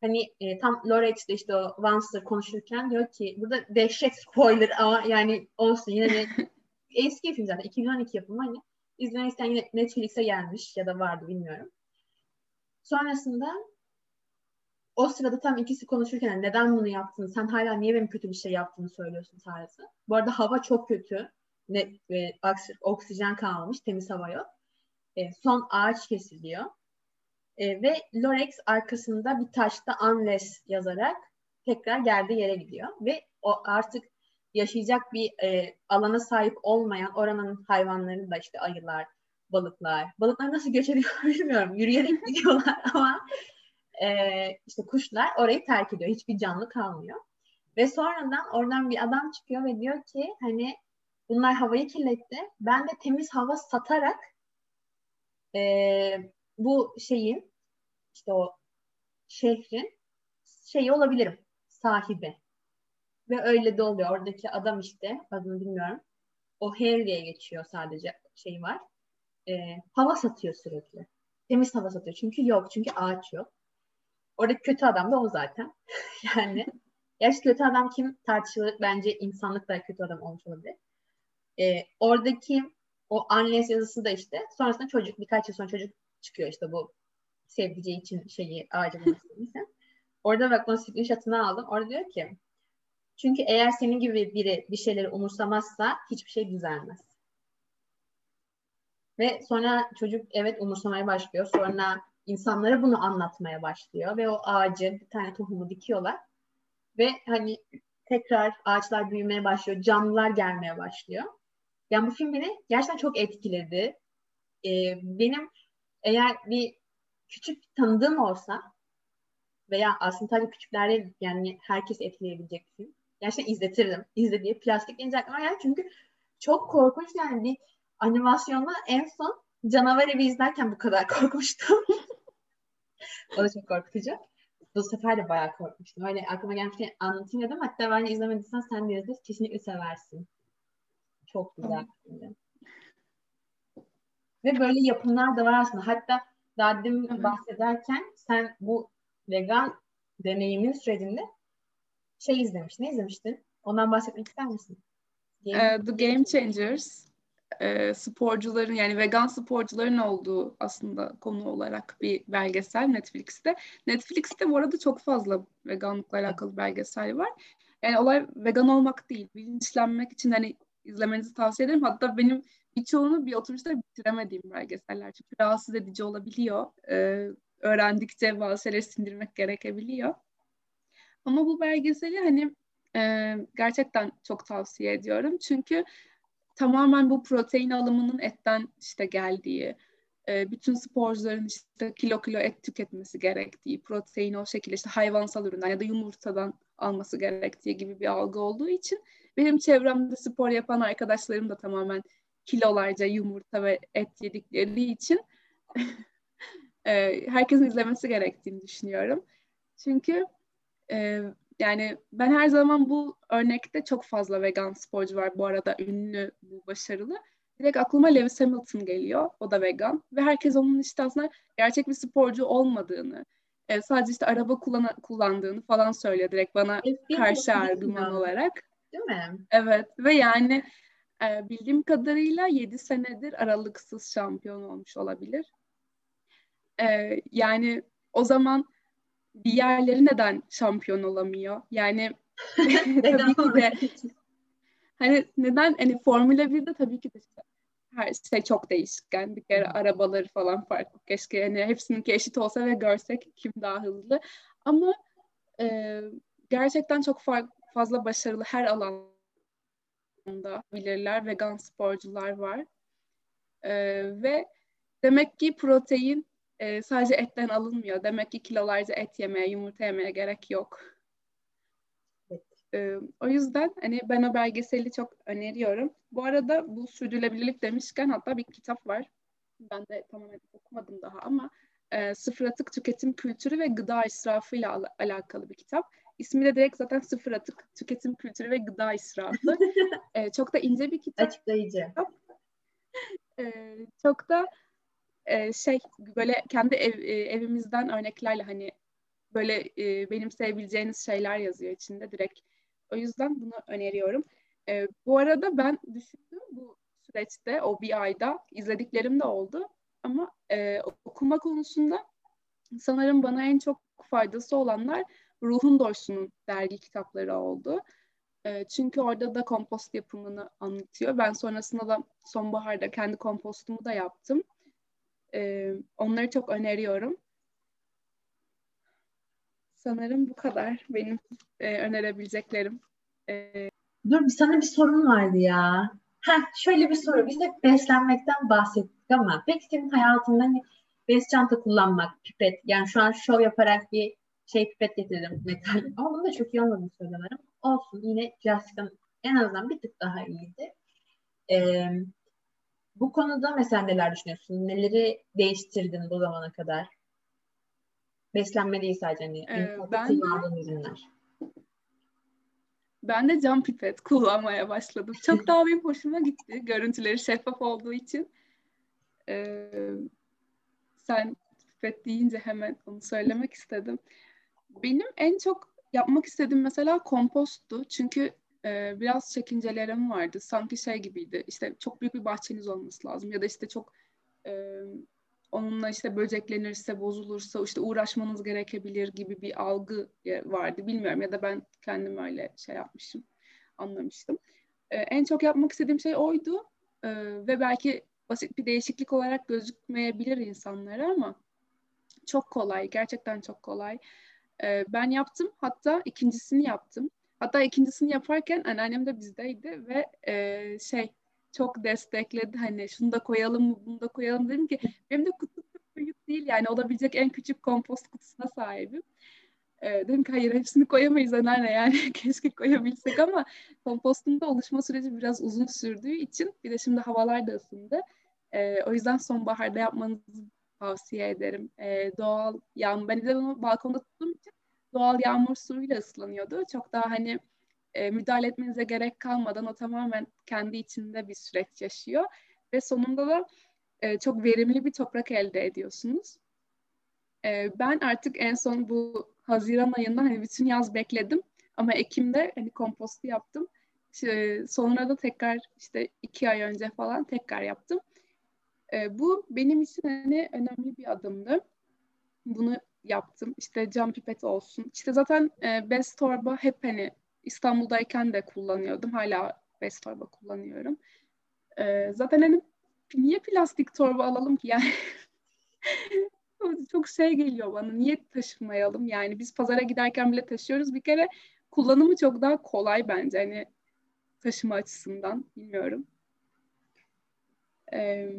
Hani e, tam Lorex'te işte o Vanster konuşurken diyor ki burada dehşet spoiler ama yani olsun yine de eski film zaten 2012 yapımı hani izlemek yine Netflix'e gelmiş ya da vardı bilmiyorum. Sonrasında o sırada tam ikisi konuşurken neden bunu yaptın? Sen hala niye benim kötü bir şey yaptığını söylüyorsun tarzı. Bu arada hava çok kötü. Ne, e, oksijen kalmamış. Temiz hava yok. E, son ağaç kesiliyor. E, ve Lorex arkasında bir taşta unless yazarak tekrar geldiği yere gidiyor. Ve o artık yaşayacak bir e, alana sahip olmayan oranın hayvanları da işte ayılar, balıklar. Balıklar nasıl göç ediyor bilmiyorum. Yürüyerek gidiyorlar ama e, işte kuşlar orayı terk ediyor. Hiçbir canlı kalmıyor. Ve sonradan oradan bir adam çıkıyor ve diyor ki hani bunlar havayı kirletti. Ben de temiz hava satarak e, bu şeyin işte o şehrin şeyi olabilirim sahibi. Ve öyle de oluyor. Oradaki adam işte adını bilmiyorum. O Harry'e geçiyor sadece şey var e, hava satıyor sürekli. Temiz hava satıyor. Çünkü yok. Çünkü ağaç yok. Oradaki kötü adam da o zaten. yani yaş kötü adam kim tartışılır. Bence insanlık da kötü adam olmuş olabilir. E, oradaki o Unless yazısı da işte sonrasında çocuk birkaç yıl sonra çocuk çıkıyor işte bu sevdiceği için şeyi ağacın Orada bak onun screenshot'ını aldım. Orada diyor ki çünkü eğer senin gibi biri bir şeyleri umursamazsa hiçbir şey düzelmez. Ve sonra çocuk evet umursamaya başlıyor. Sonra insanlara bunu anlatmaya başlıyor ve o ağacı bir tane tohumu dikiyorlar. Ve hani tekrar ağaçlar büyümeye başlıyor, canlılar gelmeye başlıyor. Yani bu film beni gerçekten çok etkiledi. Ee, benim eğer bir küçük tanıdığım olsa veya aslında tabii küçüklerde yani herkes etkileyebilecek bir film. Gerçekten izletirdim. İzlediği plastik deyince aklıma geldi çünkü çok korkunç yani bir animasyonda en son Canavar Evi izlerken bu kadar korkmuştum. o da çok korkutucu. Bu sefer de bayağı korkmuştum. Öyle aklıma gelmişken anlatayım dedim. Hatta ben izlemediysen sen de izle. Kesinlikle seversin. Çok güzel. Ve böyle yapımlar da var aslında. Hatta daha demin bahsederken sen bu vegan deneyimin sürecinde şey izlemiştin. Ne izlemiştin? Ondan bahsetmek ister misin? Game, uh, The Game Changers e, sporcuların yani vegan sporcuların olduğu aslında konu olarak bir belgesel Netflix'te. Netflix'te bu arada çok fazla veganlıkla alakalı belgesel var. Yani olay vegan olmak değil, bilinçlenmek için hani izlemenizi tavsiye ederim. Hatta benim birçoğunu bir oturuşta bitiremediğim belgeseller. Çünkü rahatsız edici olabiliyor. Ee, öğrendikçe bazı şeyleri sindirmek gerekebiliyor. Ama bu belgeseli hani e, gerçekten çok tavsiye ediyorum. Çünkü tamamen bu protein alımının etten işte geldiği, e, bütün sporcuların işte kilo kilo et tüketmesi gerektiği, proteini o şekilde işte hayvansal üründen ya da yumurtadan alması gerektiği gibi bir algı olduğu için benim çevremde spor yapan arkadaşlarım da tamamen kilolarca yumurta ve et yedikleri için e, herkesin izlemesi gerektiğini düşünüyorum. Çünkü e, yani ben her zaman bu örnekte çok fazla vegan sporcu var bu arada ünlü, bu başarılı. Direkt aklıma Lewis Hamilton geliyor. O da vegan. Ve herkes onun işte aslında gerçek bir sporcu olmadığını, e, sadece işte araba kullan kullandığını falan söylüyor direkt bana Eski karşı argüman olarak. Değil mi? Evet ve yani e, bildiğim kadarıyla 7 senedir aralıksız şampiyon olmuş olabilir. E, yani o zaman diğerleri neden şampiyon olamıyor? Yani tabii ki de hani neden hani Formula 1'de tabii ki de her şey çok değişken. Bir kere arabaları falan farklı. Keşke hani hepsininki eşit olsa ve görsek kim daha hızlı. Ama e, gerçekten çok fark, fazla başarılı her alanda bilirler. Vegan sporcular var. E, ve demek ki protein e, sadece etten alınmıyor. Demek ki kilolarca et yemeye, yumurta yemeye gerek yok. E, o yüzden hani ben o belgeseli çok öneriyorum. Bu arada bu sürdürülebilirlik demişken hatta bir kitap var. Ben de tamamen okumadım daha ama e, sıfır atık tüketim kültürü ve gıda israfı ile al- alakalı bir kitap. İsmi de direkt zaten sıfır atık tüketim kültürü ve gıda israfı. e, çok da ince bir kitap. Açıklayıcı. E, çok da e, şey böyle kendi ev, e, evimizden örneklerle hani böyle e, benim sevebileceğiniz şeyler yazıyor içinde direkt. O yüzden bunu öneriyorum. E, bu arada ben düşündüm bu süreçte o bir ayda izlediklerim de oldu ama okuma konusunda sanırım bana en çok faydası olanlar Ruhun Doysun'un dergi kitapları oldu. Çünkü orada da kompost yapımını anlatıyor. Ben sonrasında da sonbaharda kendi kompostumu da yaptım. E, onları çok öneriyorum. Sanırım bu kadar benim e, önerebileceklerim. E, Dur sana bir sorun vardı ya. Heh, şöyle bir soru. Biz hep beslenmekten bahsettik ama peki senin hayatında hani bes çanta kullanmak, pipet. Yani şu an şov yaparak bir şey pipet getirdim metal. Ama bunu da çok iyi olmadığını söylemerim. Olsun yine Jessica en azından bir tık daha iyiydi. Ee, bu konuda mesela neler düşünüyorsun? Neleri değiştirdin bu zamana kadar? Beslenme değil sadece hani ee, ben kullandığın ürünler. Ben de cam pipet kullanmaya başladım. Çok daha benim hoşuma gitti. Görüntüleri şeffaf olduğu için. Ee, sen pipet deyince hemen onu söylemek istedim. Benim en çok yapmak istediğim mesela komposttu. Çünkü e, biraz çekincelerim vardı. Sanki şey gibiydi. İşte çok büyük bir bahçeniz olması lazım. Ya da işte çok e, onunla işte böceklenirse, bozulursa işte uğraşmanız gerekebilir gibi bir algı vardı. Bilmiyorum ya da ben kendim öyle şey yapmışım, anlamıştım. Ee, en çok yapmak istediğim şey oydu ee, ve belki basit bir değişiklik olarak gözükmeyebilir insanlara ama çok kolay, gerçekten çok kolay. Ben yaptım, hatta ikincisini yaptım. Hatta ikincisini yaparken anneannem de bizdeydi ve e, şey çok destekledi. Hani şunu da koyalım mı, bunu da koyalım dedim ki benim de kutu çok büyük değil yani olabilecek en küçük kompost kutusuna sahibim. Ee, dedim ki hayır hepsini koyamayız anneanne yani keşke koyabilsek ama kompostun da oluşma süreci biraz uzun sürdüğü için bir de şimdi havalar da ısındı. Ee, o yüzden sonbaharda yapmanızı tavsiye ederim. Ee, doğal yağmur, ben de onu balkonda tuttuğum için doğal yağmur suyuyla ıslanıyordu. Çok daha hani e, müdahale etmenize gerek kalmadan o tamamen kendi içinde bir süreç yaşıyor ve sonunda da e, çok verimli bir toprak elde ediyorsunuz. E, ben artık en son bu Haziran ayında hani bütün yaz bekledim ama Ekim'de hani kompostu yaptım. İşte, sonra da tekrar işte iki ay önce falan tekrar yaptım. E, bu benim için hani önemli bir adımdı. Bunu yaptım. İşte cam pipet olsun. İşte zaten e, bez torba hep hani İstanbul'dayken de kullanıyordum. Hala bez torba kullanıyorum. Ee, zaten hani niye plastik torba alalım ki yani? çok şey geliyor bana. Niye taşımayalım? Yani biz pazara giderken bile taşıyoruz. Bir kere kullanımı çok daha kolay bence hani taşıma açısından bilmiyorum. Ee,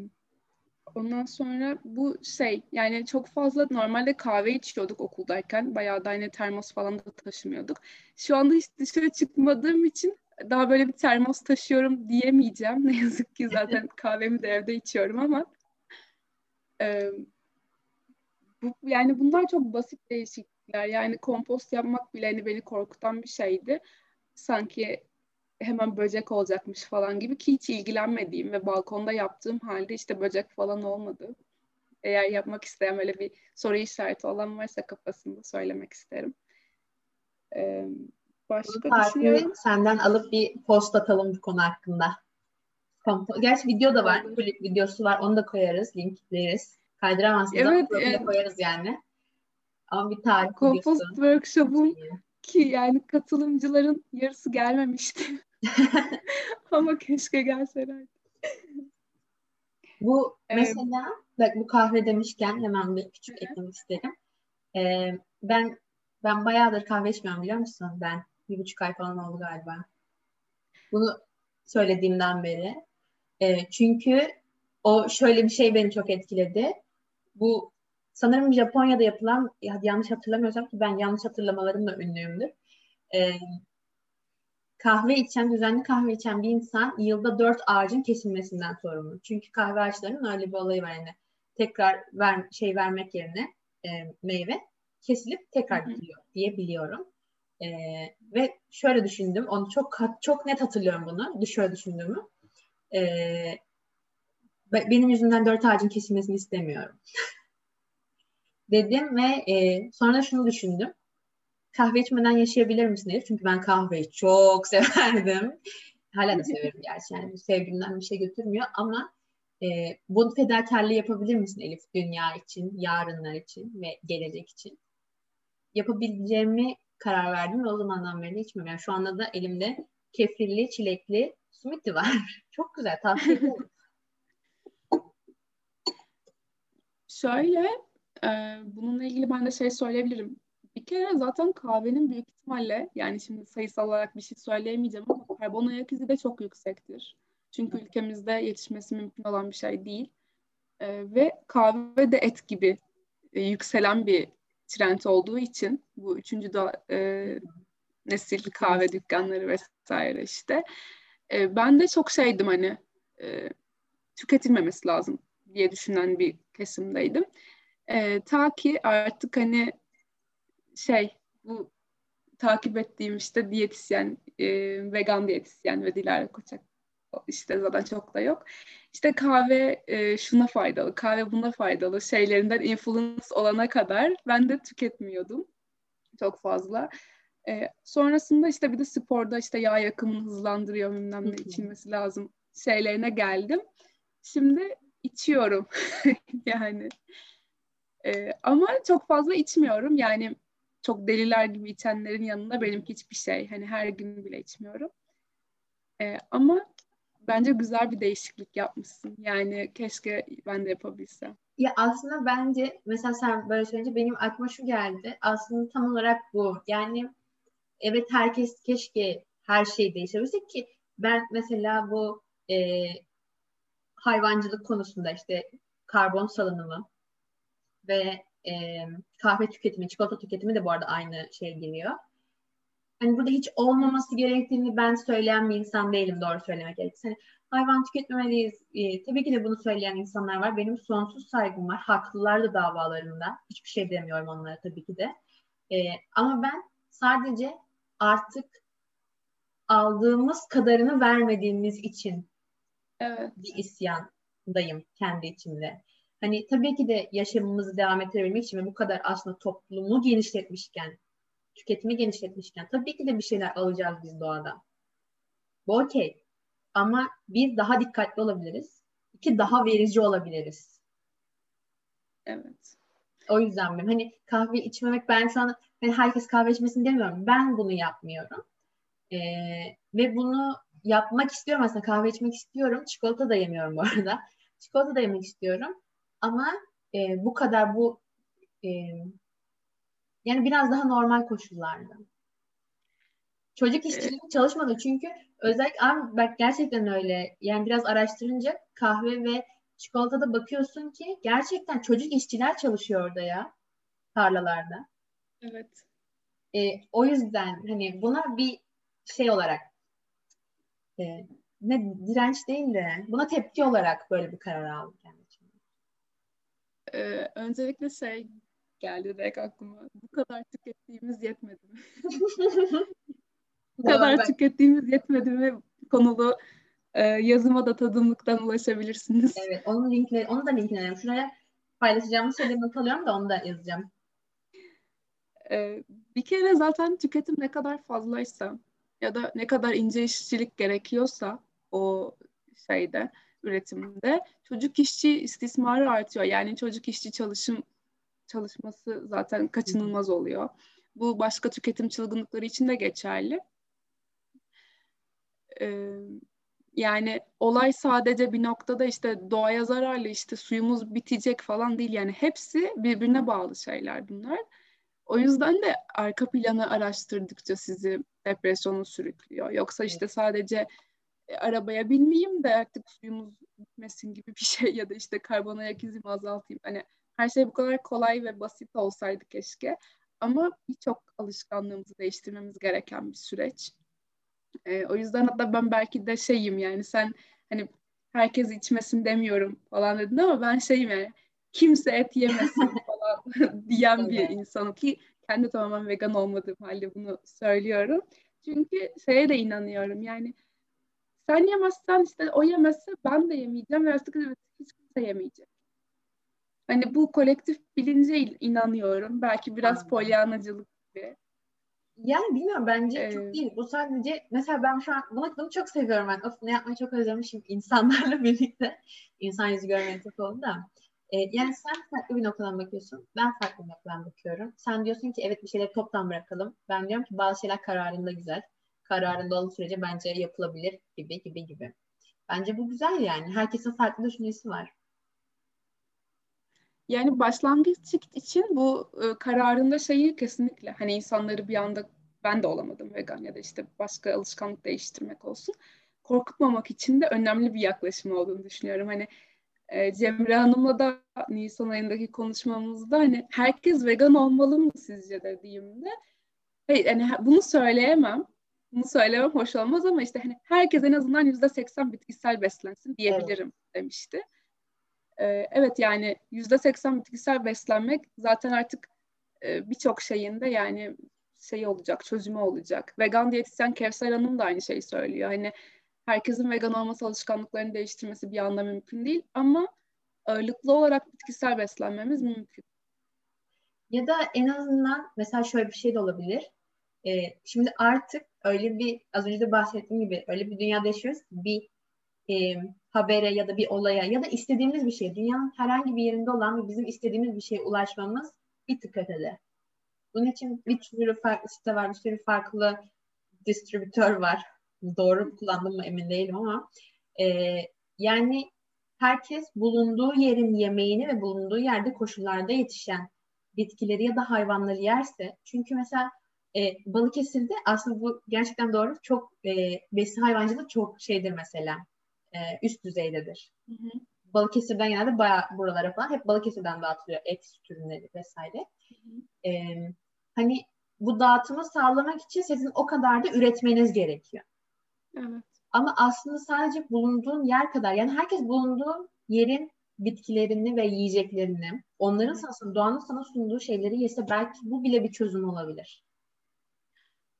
ondan sonra bu şey yani çok fazla normalde kahve içiyorduk okuldayken. Bayağı da hani termos falan da taşımıyorduk. Şu anda hiç dışarı çıkmadığım için daha böyle bir termos taşıyorum diyemeyeceğim. Ne yazık ki zaten kahvemi de evde içiyorum ama e, bu, yani bunlar çok basit değişiklikler. Yani kompost yapmak bile hani beni korkutan bir şeydi. Sanki hemen böcek olacakmış falan gibi ki hiç ilgilenmediğim ve balkonda yaptığım halde işte böcek falan olmadı. Eğer yapmak isteyen böyle bir soru işareti olan varsa kafasında söylemek isterim. Ee, başka düşünüyorum. Senden alıp bir post atalım bu konu hakkında. Gerçi video da var. Klip videosu var. Onu da koyarız. Linkleriz. Kaydıramazsınız evet, ama evet. koyarız yani. Ama bir tarih Kompost workshop'um ki yani katılımcıların yarısı gelmemişti. Ama keşke gelselerdi. Bu mesela bak bu kahve demişken hemen bir küçük eklemek isterim. Ee, ben ben bayağıdır kahve içmiyorum biliyor musun? Ben bir buçuk ay falan oldu galiba. Bunu söylediğimden beri. E, çünkü o şöyle bir şey beni çok etkiledi. Bu sanırım Japonya'da yapılan yanlış hatırlamıyorsam ki ben yanlış hatırlamalarımla ünlüyümdür. E, kahve içen, düzenli kahve içen bir insan yılda dört ağacın kesilmesinden sorumlu. Çünkü kahve ağaçlarının öyle bir olayı var yani tekrar ver, şey vermek yerine e, meyve kesilip tekrar dikiliyor diye biliyorum. E, ve şöyle düşündüm, onu çok çok net hatırlıyorum bunu, şöyle düşündüğümü. E, benim yüzümden dört ağacın kesilmesini istemiyorum. Dedim ve e, sonra şunu düşündüm kahve içmeden yaşayabilir misin Elif? Çünkü ben kahveyi çok severdim. Hala da severim gerçi yani sevgimden bir şey götürmüyor ama e, bu fedakarlığı yapabilir misin Elif dünya için, yarınlar için ve gelecek için? Yapabileceğimi karar verdim ve o zamandan beri içmiyorum. Yani şu anda da elimde kefirli, çilekli smoothie var. çok güzel, tavsiye ederim. Şöyle, e, bununla ilgili ben de şey söyleyebilirim. Kere zaten kahvenin büyük ihtimalle yani şimdi sayısal olarak bir şey söyleyemeyeceğim ama karbon ayak izi de çok yüksektir. Çünkü ülkemizde yetişmesi mümkün olan bir şey değil. Ee, ve kahve de et gibi e, yükselen bir trend olduğu için bu üçüncü da e, nesil kahve dükkanları vesaire işte. E, ben de çok şeydim hani e, tüketilmemesi lazım diye düşünen bir kesimdeydim. E, ta ki artık hani şey bu takip ettiğim işte diyetisyen, e, vegan diyetisyen ve Dilara Koçak işte zaten çok da yok. İşte kahve e, şuna faydalı, kahve buna faydalı şeylerinden influence olana kadar ben de tüketmiyordum çok fazla. E, sonrasında işte bir de sporda işte yağ yakımını hızlandırıyor bilmem ne içilmesi lazım şeylerine geldim. Şimdi içiyorum yani. E, ama çok fazla içmiyorum yani çok deliler gibi içenlerin yanında benim hiçbir şey. Hani her gün bile içmiyorum. Ee, ama bence güzel bir değişiklik yapmışsın. Yani keşke ben de yapabilsem. Ya aslında bence mesela sen böyle söyleyince benim aklıma şu geldi. Aslında tam olarak bu. Yani evet herkes keşke her şey değişebilse ki ben mesela bu e, hayvancılık konusunda işte karbon salınımı ve e, kahve tüketimi, çikolata tüketimi de bu arada aynı şeye giriyor. Hani burada hiç olmaması gerektiğini ben söyleyen bir insan değilim doğru söylemek gerekirse. Hani hayvan tüketmemeliyiz. E, tabii ki de bunu söyleyen insanlar var. Benim sonsuz saygım var. Haklılar da davalarında. Hiçbir şey demiyorum onlara tabii ki de. E, ama ben sadece artık aldığımız kadarını vermediğimiz için evet. bir isyandayım kendi içimde. Hani tabii ki de yaşamımızı devam ettirebilmek için ve bu kadar aslında toplumu genişletmişken, tüketimi genişletmişken tabii ki de bir şeyler alacağız biz doğadan. Bu okey. Ama bir daha dikkatli olabiliriz. İki daha verici olabiliriz. Evet. O yüzden ben hani kahve içmemek ben sana hani herkes kahve içmesin demiyorum. Ben bunu yapmıyorum. Ee, ve bunu yapmak istiyorum aslında kahve içmek istiyorum. Çikolata da yemiyorum bu arada. Çikolata da yemek istiyorum. Ama e, bu kadar bu e, yani biraz daha normal koşullarda. Çocuk işçiliği evet. çalışmadı çünkü özellikle bak gerçekten öyle. Yani biraz araştırınca kahve ve çikolatada bakıyorsun ki gerçekten çocuk işçiler çalışıyor orada ya tarlalarda. Evet. E, o yüzden hani buna bir şey olarak e, ne direnç değil de buna tepki olarak böyle bir karar aldım kendi Ee, öncelikle şey geldi direkt aklıma. Bu kadar tükettiğimiz yetmedi mi? Bu kadar ben... tükettiğimiz yetmedi mi konulu e, yazıma da tadımlıktan ulaşabilirsiniz. Evet, onun linkleri, onu da linklerim. Şuraya paylaşacağımız şeyleri not alıyorum da onu da yazacağım. Ee, bir kere zaten tüketim ne kadar fazlaysa ya da ne kadar ince işçilik gerekiyorsa o şeyde üretimde çocuk işçi istismarı artıyor. Yani çocuk işçi çalışım çalışması zaten kaçınılmaz oluyor. Bu başka tüketim çılgınlıkları için de geçerli. Ee, yani olay sadece bir noktada işte doğaya zararlı işte suyumuz bitecek falan değil. Yani hepsi birbirine bağlı şeyler bunlar. O yüzden de arka planı araştırdıkça sizi depresyona sürüklüyor. Yoksa işte sadece arabaya binmeyeyim de artık suyumuz bitmesin gibi bir şey ya da işte karbon ayak izimi azaltayım. Hani her şey bu kadar kolay ve basit olsaydı keşke. Ama birçok alışkanlığımızı değiştirmemiz gereken bir süreç. E, o yüzden hatta ben belki de şeyim yani sen hani herkes içmesin demiyorum falan dedin ama ben şeyim yani kimse et yemesin falan diyen bir insanım ki kendi tamamen vegan olmadığım halde bunu söylüyorum. Çünkü şeye de inanıyorum yani sen yemezsen işte o yemezse ben de yemeyeceğim ve artık hiç kimse yemeyecek. Hani bu kolektif bilince inanıyorum. Belki biraz polyanacılık gibi. Yani bilmiyorum bence ee, çok değil. Bu sadece mesela ben şu an bunu, bunu çok seviyorum ben. Of ne yapmayı çok özlemişim insanlarla birlikte. İnsan yüzü görmeyi çok oldu da. Ee, yani sen farklı bir noktadan bakıyorsun. Ben farklı bir noktadan bakıyorum. Sen diyorsun ki evet bir şeyleri toptan bırakalım. Ben diyorum ki bazı şeyler kararında güzel. Kararında olduğu sürece bence yapılabilir gibi gibi gibi. Bence bu güzel yani. Herkesin farklı düşüncesi var. Yani başlangıç için bu e, kararında şeyi kesinlikle hani insanları bir anda ben de olamadım vegan ya da işte başka alışkanlık değiştirmek olsun. Korkutmamak için de önemli bir yaklaşım olduğunu düşünüyorum. Hani e, Cemre Hanım'la da Nisan ayındaki konuşmamızda hani herkes vegan olmalı mı sizce dediğimde hayır yani bunu söyleyemem. Bunu söylemem hoş olmaz ama işte hani herkes en azından yüzde seksen bitkisel beslensin diyebilirim evet. demişti. Ee, evet yani yüzde seksen bitkisel beslenmek zaten artık e, birçok şeyinde yani şey olacak, çözümü olacak. Vegan diyetisyen Kevser Hanım da aynı şeyi söylüyor. Hani herkesin vegan olması alışkanlıklarını değiştirmesi bir anda mümkün değil ama ağırlıklı olarak bitkisel beslenmemiz mümkün. Ya da en azından mesela şöyle bir şey de olabilir. Ee, şimdi artık öyle bir az önce de bahsettiğim gibi öyle bir dünyada yaşıyoruz. Bir e, habere ya da bir olaya ya da istediğimiz bir şey, dünyanın herhangi bir yerinde olan ve bizim istediğimiz bir şeye ulaşmamız bir tık ötede. Bunun için bir sürü farklı site var, bir sürü farklı distribütör var. Doğru kullandım mı emin değilim ama e, yani herkes bulunduğu yerin yemeğini ve bulunduğu yerde koşullarda yetişen bitkileri ya da hayvanları yerse çünkü mesela e, Balıkesir'de aslında bu gerçekten doğru çok e, besi hayvancılık çok şeydir mesela e, üst düzeydedir. Hı hı. Balıkesir'den genelde bayağı buralara falan hep Balıkesir'den dağıtılıyor et, süt ürünleri vesaire. Hı hı. E, hani bu dağıtımı sağlamak için sizin o kadar da üretmeniz gerekiyor. Evet. Ama aslında sadece bulunduğun yer kadar yani herkes bulunduğu yerin bitkilerini ve yiyeceklerini onların sana, doğanın sana sunduğu şeyleri yese belki bu bile bir çözüm olabilir.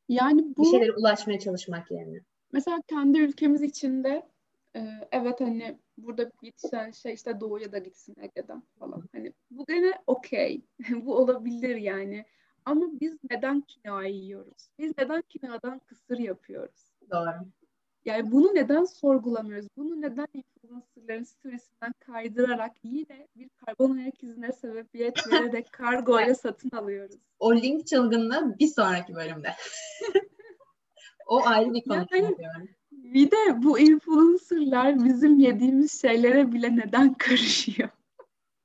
Yani bu bir şeylere ulaşmaya çalışmak yerine. Mesela kendi ülkemiz içinde ee, evet hani burada yetişen şey işte doğuya da gitsin Ege'den falan. Hani bu gene okey. bu olabilir yani. Ama biz neden kinoa yiyoruz? Biz neden kinoadan kısır yapıyoruz? Doğru. Yani bunu neden sorgulamıyoruz? Bunu neden influencerların storiesinden kaydırarak yine bir karbon ayak izine sebebiyet vererek kargo ile satın alıyoruz? O link çılgınlığı bir sonraki bölümde. o ayrı bir konu. Yani, bir de bu influencerlar bizim yediğimiz şeylere bile neden karışıyor?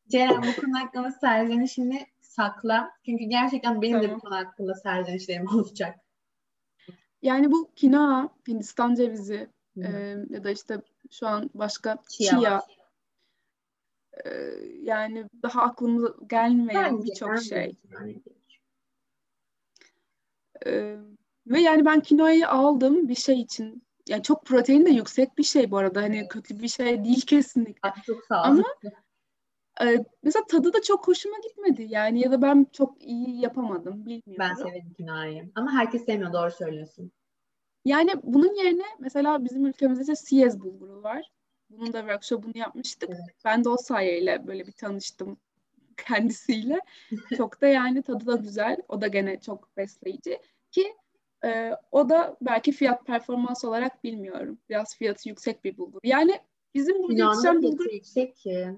Ceren bu konu hakkında serzenişini sakla. Çünkü gerçekten benim tamam. de bu konu hakkında serzenişlerim olacak. Yani bu kinoa, Hindistan cevizi e, ya da işte şu an başka chia, chia e, yani daha aklımıza gelmeyen birçok şey. E, ve yani ben kinoayı aldım bir şey için. Yani çok protein de yüksek bir şey bu arada. Hani kötü bir şey değil kesinlikle. Çok sağ Ama e, mesela tadı da çok hoşuma gitmedi. Yani ya da ben çok iyi yapamadım. Bilmiyorum. Ben severim kinoayı. Ama herkes sevmiyor. Doğru söylüyorsun. Yani bunun yerine mesela bizim ülkemizde Siyez bulguru var. Bunun da workshop'unu yapmıştık. Evet. Ben de o sayeyle böyle bir tanıştım kendisiyle. çok da yani tadı da güzel. O da gene çok besleyici. Ki e, o da belki fiyat performans olarak bilmiyorum. Biraz fiyatı yüksek bir bulgur. Yani bizim burada yetişen bulgur... yüksek ki.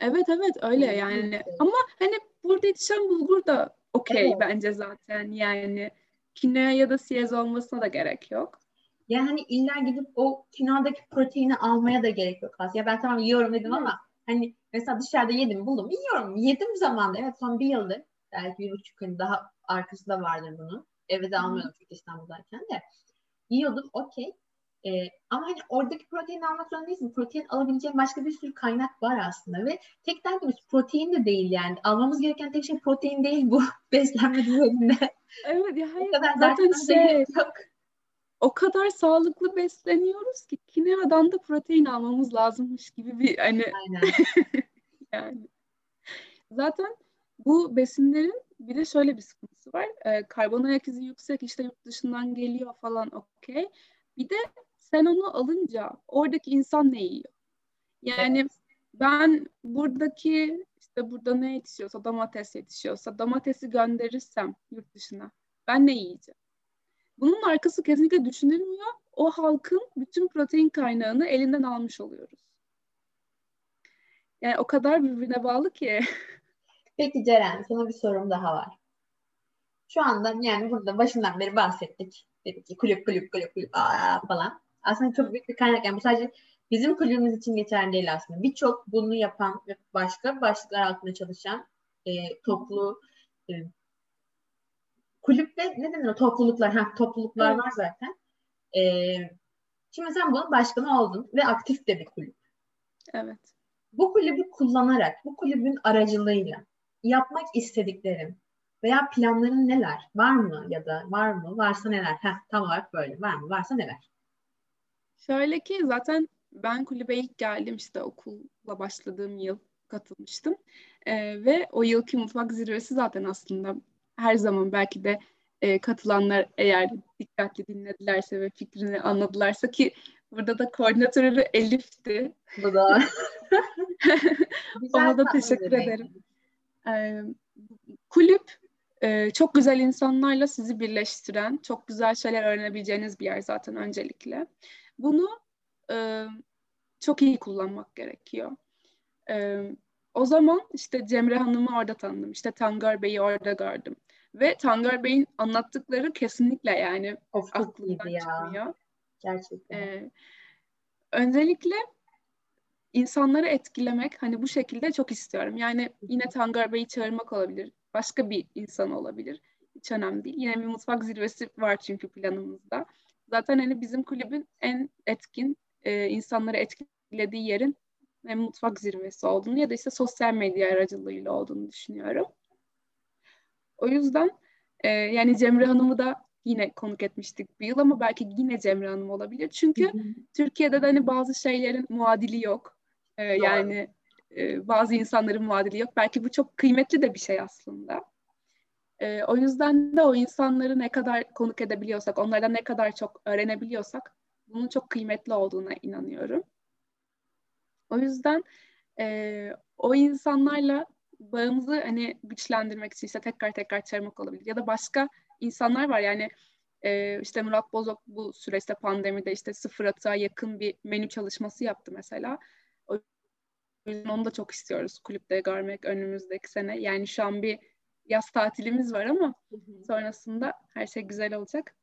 Evet evet öyle yani. Ama hani burada yetişen bulgur da okey evet. bence zaten yani kinoa ya da siyez olmasına da gerek yok. Yani hani illa gidip o kinoadaki proteini almaya da gerek yok aslında. Ya ben tamam yiyorum dedim ama hani mesela dışarıda yedim buldum yiyorum. Yedim zamanda evet son bir yıldır belki bir buçuk hani daha arkası da vardır bunun. Eve de almıyordum çünkü İstanbul'dayken de. Yiyordum okey. Ee, ama hani oradaki protein almak zorunda değilsin. Protein alabileceğin başka bir sürü kaynak var aslında ve tek derdimiz protein de değil yani. Almamız gereken tek şey protein değil bu beslenme düzeninde. Evet ya hayır. O kadar zaten şey yok. O kadar sağlıklı besleniyoruz ki kineradan da protein almamız lazımmış gibi bir hani Aynen. yani. Zaten bu besinlerin bir de şöyle bir sıkıntısı var. E, karbon ayak izi yüksek işte yurt dışından geliyor falan okey. Bir de sen onu alınca oradaki insan ne yiyor? Yani ben buradaki işte burada ne yetişiyorsa domates yetişiyorsa domatesi gönderirsem yurt dışına ben ne yiyeceğim? Bunun arkası kesinlikle düşünülmüyor. O halkın bütün protein kaynağını elinden almış oluyoruz. Yani o kadar birbirine bağlı ki. Peki Ceren sana bir sorum daha var. Şu anda yani burada başından beri bahsettik. Dedik ki kulüp kulüp kulüp kulüp aa, falan. Aslında çok büyük bir kaynak. Yani bu sadece bizim kulübümüz için geçerli değil aslında. Birçok bunu yapan ve başka başlıklar altında çalışan e, toplu e, kulüp ve ne denir topluluklar? Ha, topluluklar evet. var zaten. E, şimdi sen bunun başkanı oldun ve aktif de bir kulüp. Evet. Bu kulübü kullanarak, bu kulübün aracılığıyla yapmak istediklerin veya planların neler? Var mı ya da var mı? Varsa neler? Heh, tam olarak böyle. Var mı? Varsa neler? Şöyle ki zaten ben kulübe ilk geldim işte okulla başladığım yıl katılmıştım. Ee, ve o yılki mutfak zirvesi zaten aslında her zaman belki de e, katılanlar eğer dikkatli dinledilerse ve fikrini anladılarsa ki burada da koordinatörü Elif'ti. Bu da. Ona da teşekkür ederim. Ee, kulüp e, çok güzel insanlarla sizi birleştiren, çok güzel şeyler öğrenebileceğiniz bir yer zaten öncelikle. Bunu e, çok iyi kullanmak gerekiyor. E, o zaman işte Cemre Hanım'ı orada tanıdım. İşte Tangar Bey'i orada gördüm. Ve Tangar Bey'in anlattıkları kesinlikle yani of, aklımdan ya. çıkmıyor. Gerçekten. Ee, öncelikle insanları etkilemek hani bu şekilde çok istiyorum. Yani yine Tangar Bey'i çağırmak olabilir. Başka bir insan olabilir. Hiç önemli değil. Yine bir mutfak zirvesi var çünkü planımızda. Zaten hani bizim kulübün en etkin e, insanları etkilediği yerin hem mutfak zirvesi olduğunu ya da işte sosyal medya aracılığıyla olduğunu düşünüyorum. O yüzden e, yani Cemre Hanım'ı da yine konuk etmiştik bir yıl ama belki yine Cemre Hanım olabilir. Çünkü Türkiye'de de hani bazı şeylerin muadili yok. E, yani e, bazı insanların muadili yok. Belki bu çok kıymetli de bir şey aslında. E, o yüzden de o insanları ne kadar konuk edebiliyorsak, onlardan ne kadar çok öğrenebiliyorsak bunun çok kıymetli olduğuna inanıyorum. O yüzden e, o insanlarla bağımızı hani güçlendirmek için işte tekrar tekrar çağırmak olabilir. Ya da başka insanlar var yani e, işte Murat Bozok bu süreçte pandemide işte sıfır atığa yakın bir menü çalışması yaptı mesela. O yüzden onu da çok istiyoruz kulüpte görmek önümüzdeki sene. Yani şu an bir yaz tatilimiz var ama sonrasında her şey güzel olacak.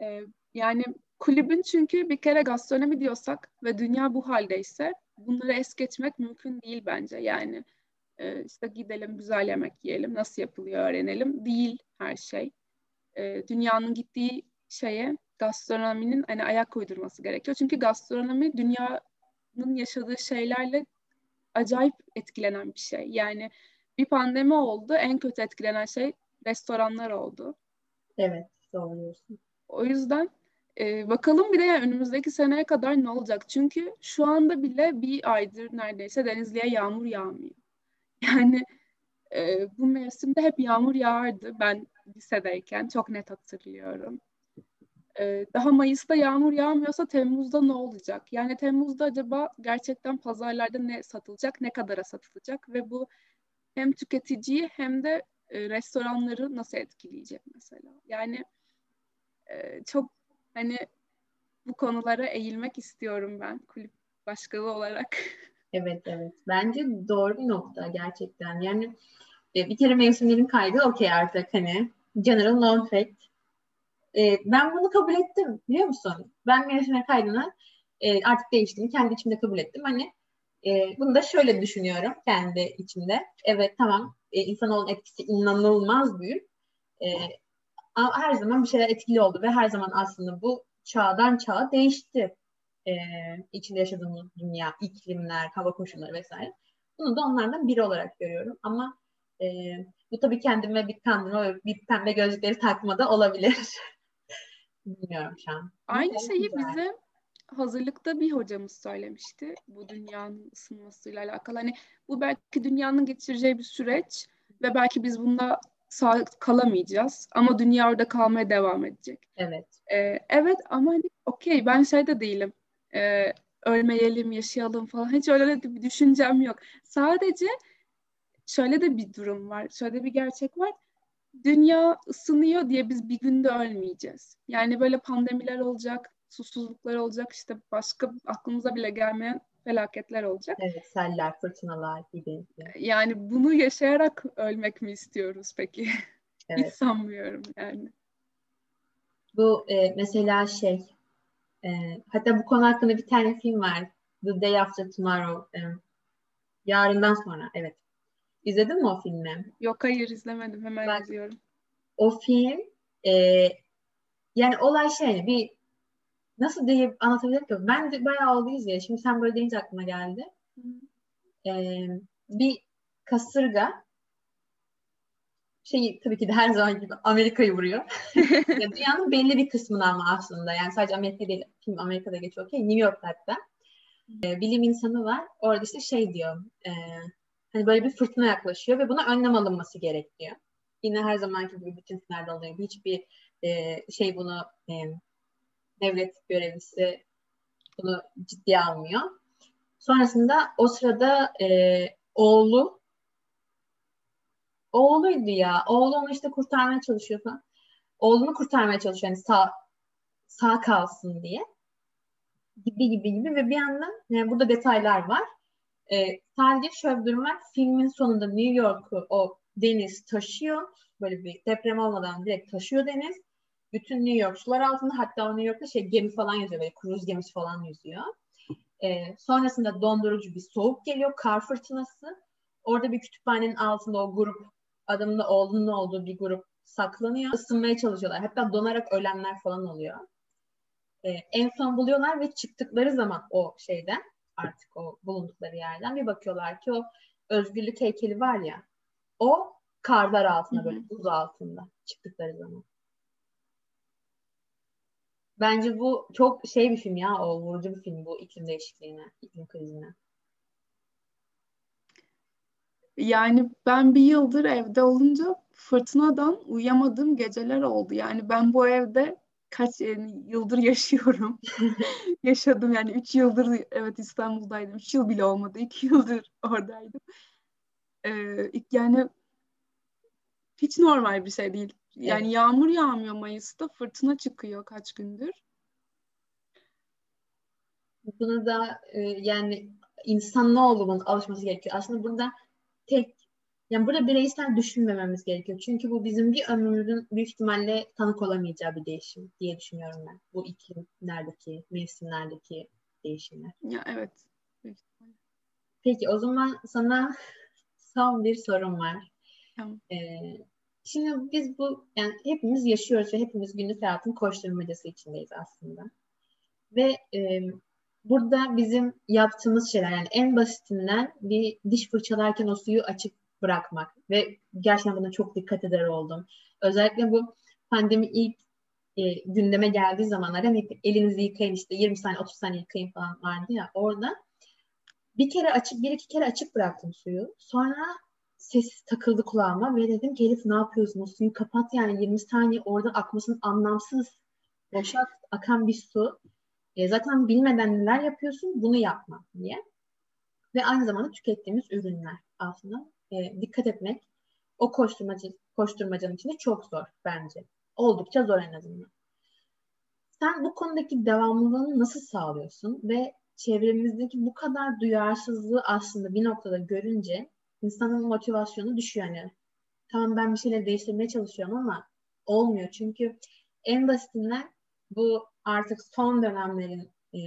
E, yani kulübün çünkü bir kere gastronomi diyorsak ve dünya bu haldeyse bunları es geçmek mümkün değil bence. Yani e, işte gidelim güzel yemek yiyelim, nasıl yapılıyor öğrenelim değil her şey. e, dünyanın gittiği şeye gastronominin hani ayak uydurması gerekiyor. Çünkü gastronomi dünyanın yaşadığı şeylerle acayip etkilenen bir şey. Yani bir pandemi oldu. En kötü etkilenen şey restoranlar oldu. Evet, doğru diyorsun. O yüzden e, bakalım bir de yani önümüzdeki seneye kadar ne olacak? Çünkü şu anda bile bir aydır neredeyse Denizli'ye yağmur yağmıyor. Yani e, bu mevsimde hep yağmur yağardı. Ben lisedeyken çok net hatırlıyorum. E, daha Mayıs'ta yağmur yağmıyorsa Temmuz'da ne olacak? Yani Temmuz'da acaba gerçekten pazarlarda ne satılacak, ne kadara satılacak ve bu hem tüketiciyi hem de e, restoranları nasıl etkileyecek mesela? Yani e, çok hani bu konulara eğilmek istiyorum ben kulüp başkanı olarak. Evet evet. Bence doğru bir nokta gerçekten. Yani e, bir kere mevsimlerin kaydı okey artık hani. General non fact. Ben bunu kabul ettim biliyor musun? Ben mevsimler kaydını artık değiştim. Kendi içimde kabul ettim. Hani e, bunu da şöyle düşünüyorum kendi içimde. Evet tamam e, insanoğlunun etkisi inanılmaz büyük. E, her zaman bir şeyler etkili oldu ve her zaman aslında bu çağdan çağa değişti. E, içinde yaşadığımız dünya, iklimler, hava koşulları vesaire. Bunu da onlardan biri olarak görüyorum. Ama e, bu tabii kendime bir kandırma bir pembe gözlükleri takmada olabilir. Bilmiyorum şu an. Aynı şeyi güzel. Hazırlıkta bir hocamız söylemişti. Bu dünyanın ısınmasıyla alakalı. Hani bu belki dünyanın geçireceği bir süreç ve belki biz bunda sağ kalamayacağız. Ama dünya orada kalmaya devam edecek. Evet. Ee, evet ama hani okey ben şey de değilim. Ee, ölmeyelim, yaşayalım falan. Hiç öyle de bir düşüncem yok. Sadece şöyle de bir durum var. Şöyle bir gerçek var. Dünya ısınıyor diye biz bir günde ölmeyeceğiz. Yani böyle pandemiler olacak, susuzluklar olacak, işte başka aklımıza bile gelmeyen felaketler olacak. Evet, seller, fırtınalar gibi. Yani bunu yaşayarak ölmek mi istiyoruz peki? Evet. Hiç sanmıyorum yani. Bu e, mesela şey, e, hatta bu konu hakkında bir tane film var. The Day After Tomorrow. E, yarından sonra, evet. İzledin mi o filmi? Yok hayır izlemedim. Hemen Bak, izliyorum. O film e, yani olay şey bir nasıl diye anlatabilirim ki? Ben de bayağı oldu izleyeli. Şimdi sen böyle deyince aklıma geldi. Ee, bir kasırga şey tabii ki de her zaman gibi Amerika'yı vuruyor. Dünyanın belli bir kısmına ama aslında yani sadece Amerika değil, film Amerika'da geçiyor okey, New York'ta hatta. Ee, bilim insanı var. Orada işte şey diyor, e, hani böyle bir fırtına yaklaşıyor ve buna önlem alınması gerekiyor. Yine her zamanki gibi bütün filmlerde oluyor. Hiçbir e, şey bunu e, devlet görevlisi bunu ciddiye almıyor. Sonrasında o sırada e, oğlu oğluydu ya. Oğlu onu işte kurtarmaya çalışıyor falan. Oğlunu kurtarmaya çalışıyor. Yani sağ, sağ kalsın diye. Gibi gibi gibi ve bir yandan yani burada detaylar var. E, sadece şöyle bir. Filmin sonunda New York'u o deniz taşıyor. Böyle bir deprem olmadan direkt taşıyor deniz bütün New York sular altında hatta o New York'ta şey gemi falan yüzüyor böyle kruz gemisi falan yüzüyor. Ee, sonrasında dondurucu bir soğuk geliyor kar fırtınası. Orada bir kütüphanenin altında o grup adamın da oğlunun olduğu bir grup saklanıyor. Isınmaya çalışıyorlar. Hatta donarak ölenler falan oluyor. Ee, en son buluyorlar ve çıktıkları zaman o şeyden artık o bulundukları yerden bir bakıyorlar ki o özgürlük heykeli var ya o karlar altında böyle buz altında çıktıkları zaman. Bence bu çok şey bir film ya. O vurucu bir film bu iklim değişikliğine, iklim krizine. Yani ben bir yıldır evde olunca fırtınadan uyuyamadığım geceler oldu. Yani ben bu evde kaç yani yıldır yaşıyorum. Yaşadım yani üç yıldır evet İstanbul'daydım. Üç yıl bile olmadı. iki yıldır oradaydım. Ee, yani hiç normal bir şey değil. Yani evet. yağmur yağmıyor Mayıs'ta, fırtına çıkıyor kaç gündür. Buna da e, yani insan ne olduğunun alışması gerekiyor. Aslında burada tek yani burada bireysel düşünmememiz gerekiyor. Çünkü bu bizim bir ömrümüzün büyük ihtimalle tanık olamayacağı bir değişim diye düşünüyorum ben. Bu iklimlerdeki, mevsimlerdeki değişimler. Ya evet. Peki o zaman sana son bir sorum var. Tamam. Ee, Şimdi biz bu yani hepimiz yaşıyoruz ve hepimiz günlük hayatın koşturmacası içindeyiz aslında. Ve e, burada bizim yaptığımız şeyler yani en basitinden bir diş fırçalarken o suyu açık bırakmak ve gerçekten buna çok dikkat eder oldum. Özellikle bu pandemi ilk e, gündeme geldiği zamanlar hani elinizi yıkayın işte 20 saniye 30 saniye yıkayın falan vardı ya orada bir kere açık bir iki kere açık bıraktım suyu. Sonra ses takıldı kulağıma ve dedim ki Elif ne yapıyorsun? O suyu kapat yani 20 saniye orada akmasın anlamsız boşa akan bir su. E, zaten bilmeden neler yapıyorsun bunu yapma diye. Ve aynı zamanda tükettiğimiz ürünler aslında e, dikkat etmek o koşturmacı, koşturmacanın içinde çok zor bence. Oldukça zor en azından. Sen bu konudaki devamlılığını nasıl sağlıyorsun ve çevremizdeki bu kadar duyarsızlığı aslında bir noktada görünce insanın motivasyonu düşüyor yani. Tamam ben bir şeyler değiştirmeye çalışıyorum ama olmuyor. Çünkü en basitinden bu artık son dönemlerin e,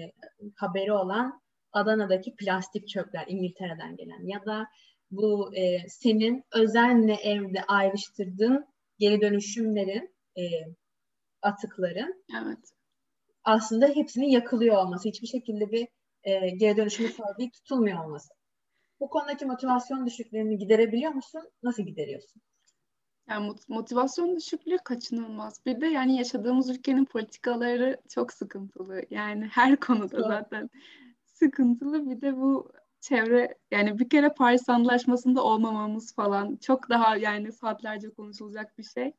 haberi olan Adana'daki plastik çöpler İngiltere'den gelen ya da bu e, senin özenle evde ayrıştırdığın geri dönüşümlerin e, atıkların evet. aslında hepsinin yakılıyor olması. Hiçbir şekilde bir e, geri dönüşümü sağlayıp tutulmuyor olması. Bu konudaki motivasyon düşüklüğünü giderebiliyor musun? Nasıl gideriyorsun? Yani motivasyon düşüklüğü kaçınılmaz. Bir de yani yaşadığımız ülkenin politikaları çok sıkıntılı. Yani her konuda zaten sıkıntılı. Bir de bu çevre yani bir kere Paris Antlaşması'nda olmamamız falan çok daha yani saatlerce konuşulacak bir şey.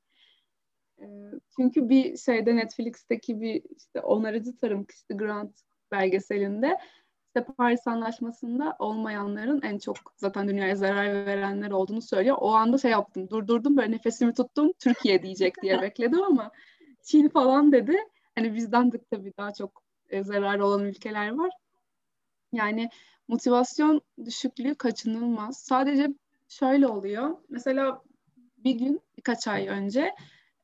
Çünkü bir şeyde Netflix'teki bir işte onarıcı tarım kişi Grant belgeselinde işte Paris Anlaşması'nda olmayanların en çok zaten dünyaya zarar verenler olduğunu söylüyor. O anda şey yaptım, durdurdum böyle nefesimi tuttum, Türkiye diyecek diye bekledim ama Çin falan dedi. Hani bizden de tabii daha çok e, zararı olan ülkeler var. Yani motivasyon düşüklüğü kaçınılmaz. Sadece şöyle oluyor. Mesela bir gün birkaç ay önce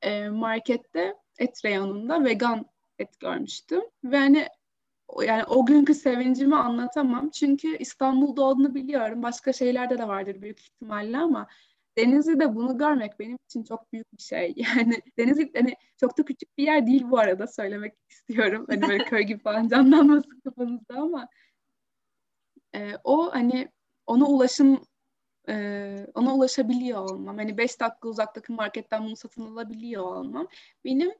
e, markette et reyonunda vegan et görmüştüm. Ve hani yani o günkü sevincimi anlatamam. Çünkü İstanbul'da olduğunu biliyorum. Başka şeylerde de vardır büyük ihtimalle ama Denizli'de bunu görmek benim için çok büyük bir şey. Yani Denizli hani çok da küçük bir yer değil bu arada söylemek istiyorum. Hani böyle köy gibi falan canlanmasın kafanızda ama e, o hani ona ulaşım e, ona ulaşabiliyor olmam. Hani beş dakika uzaktaki marketten bunu satın alabiliyor olmam. Benim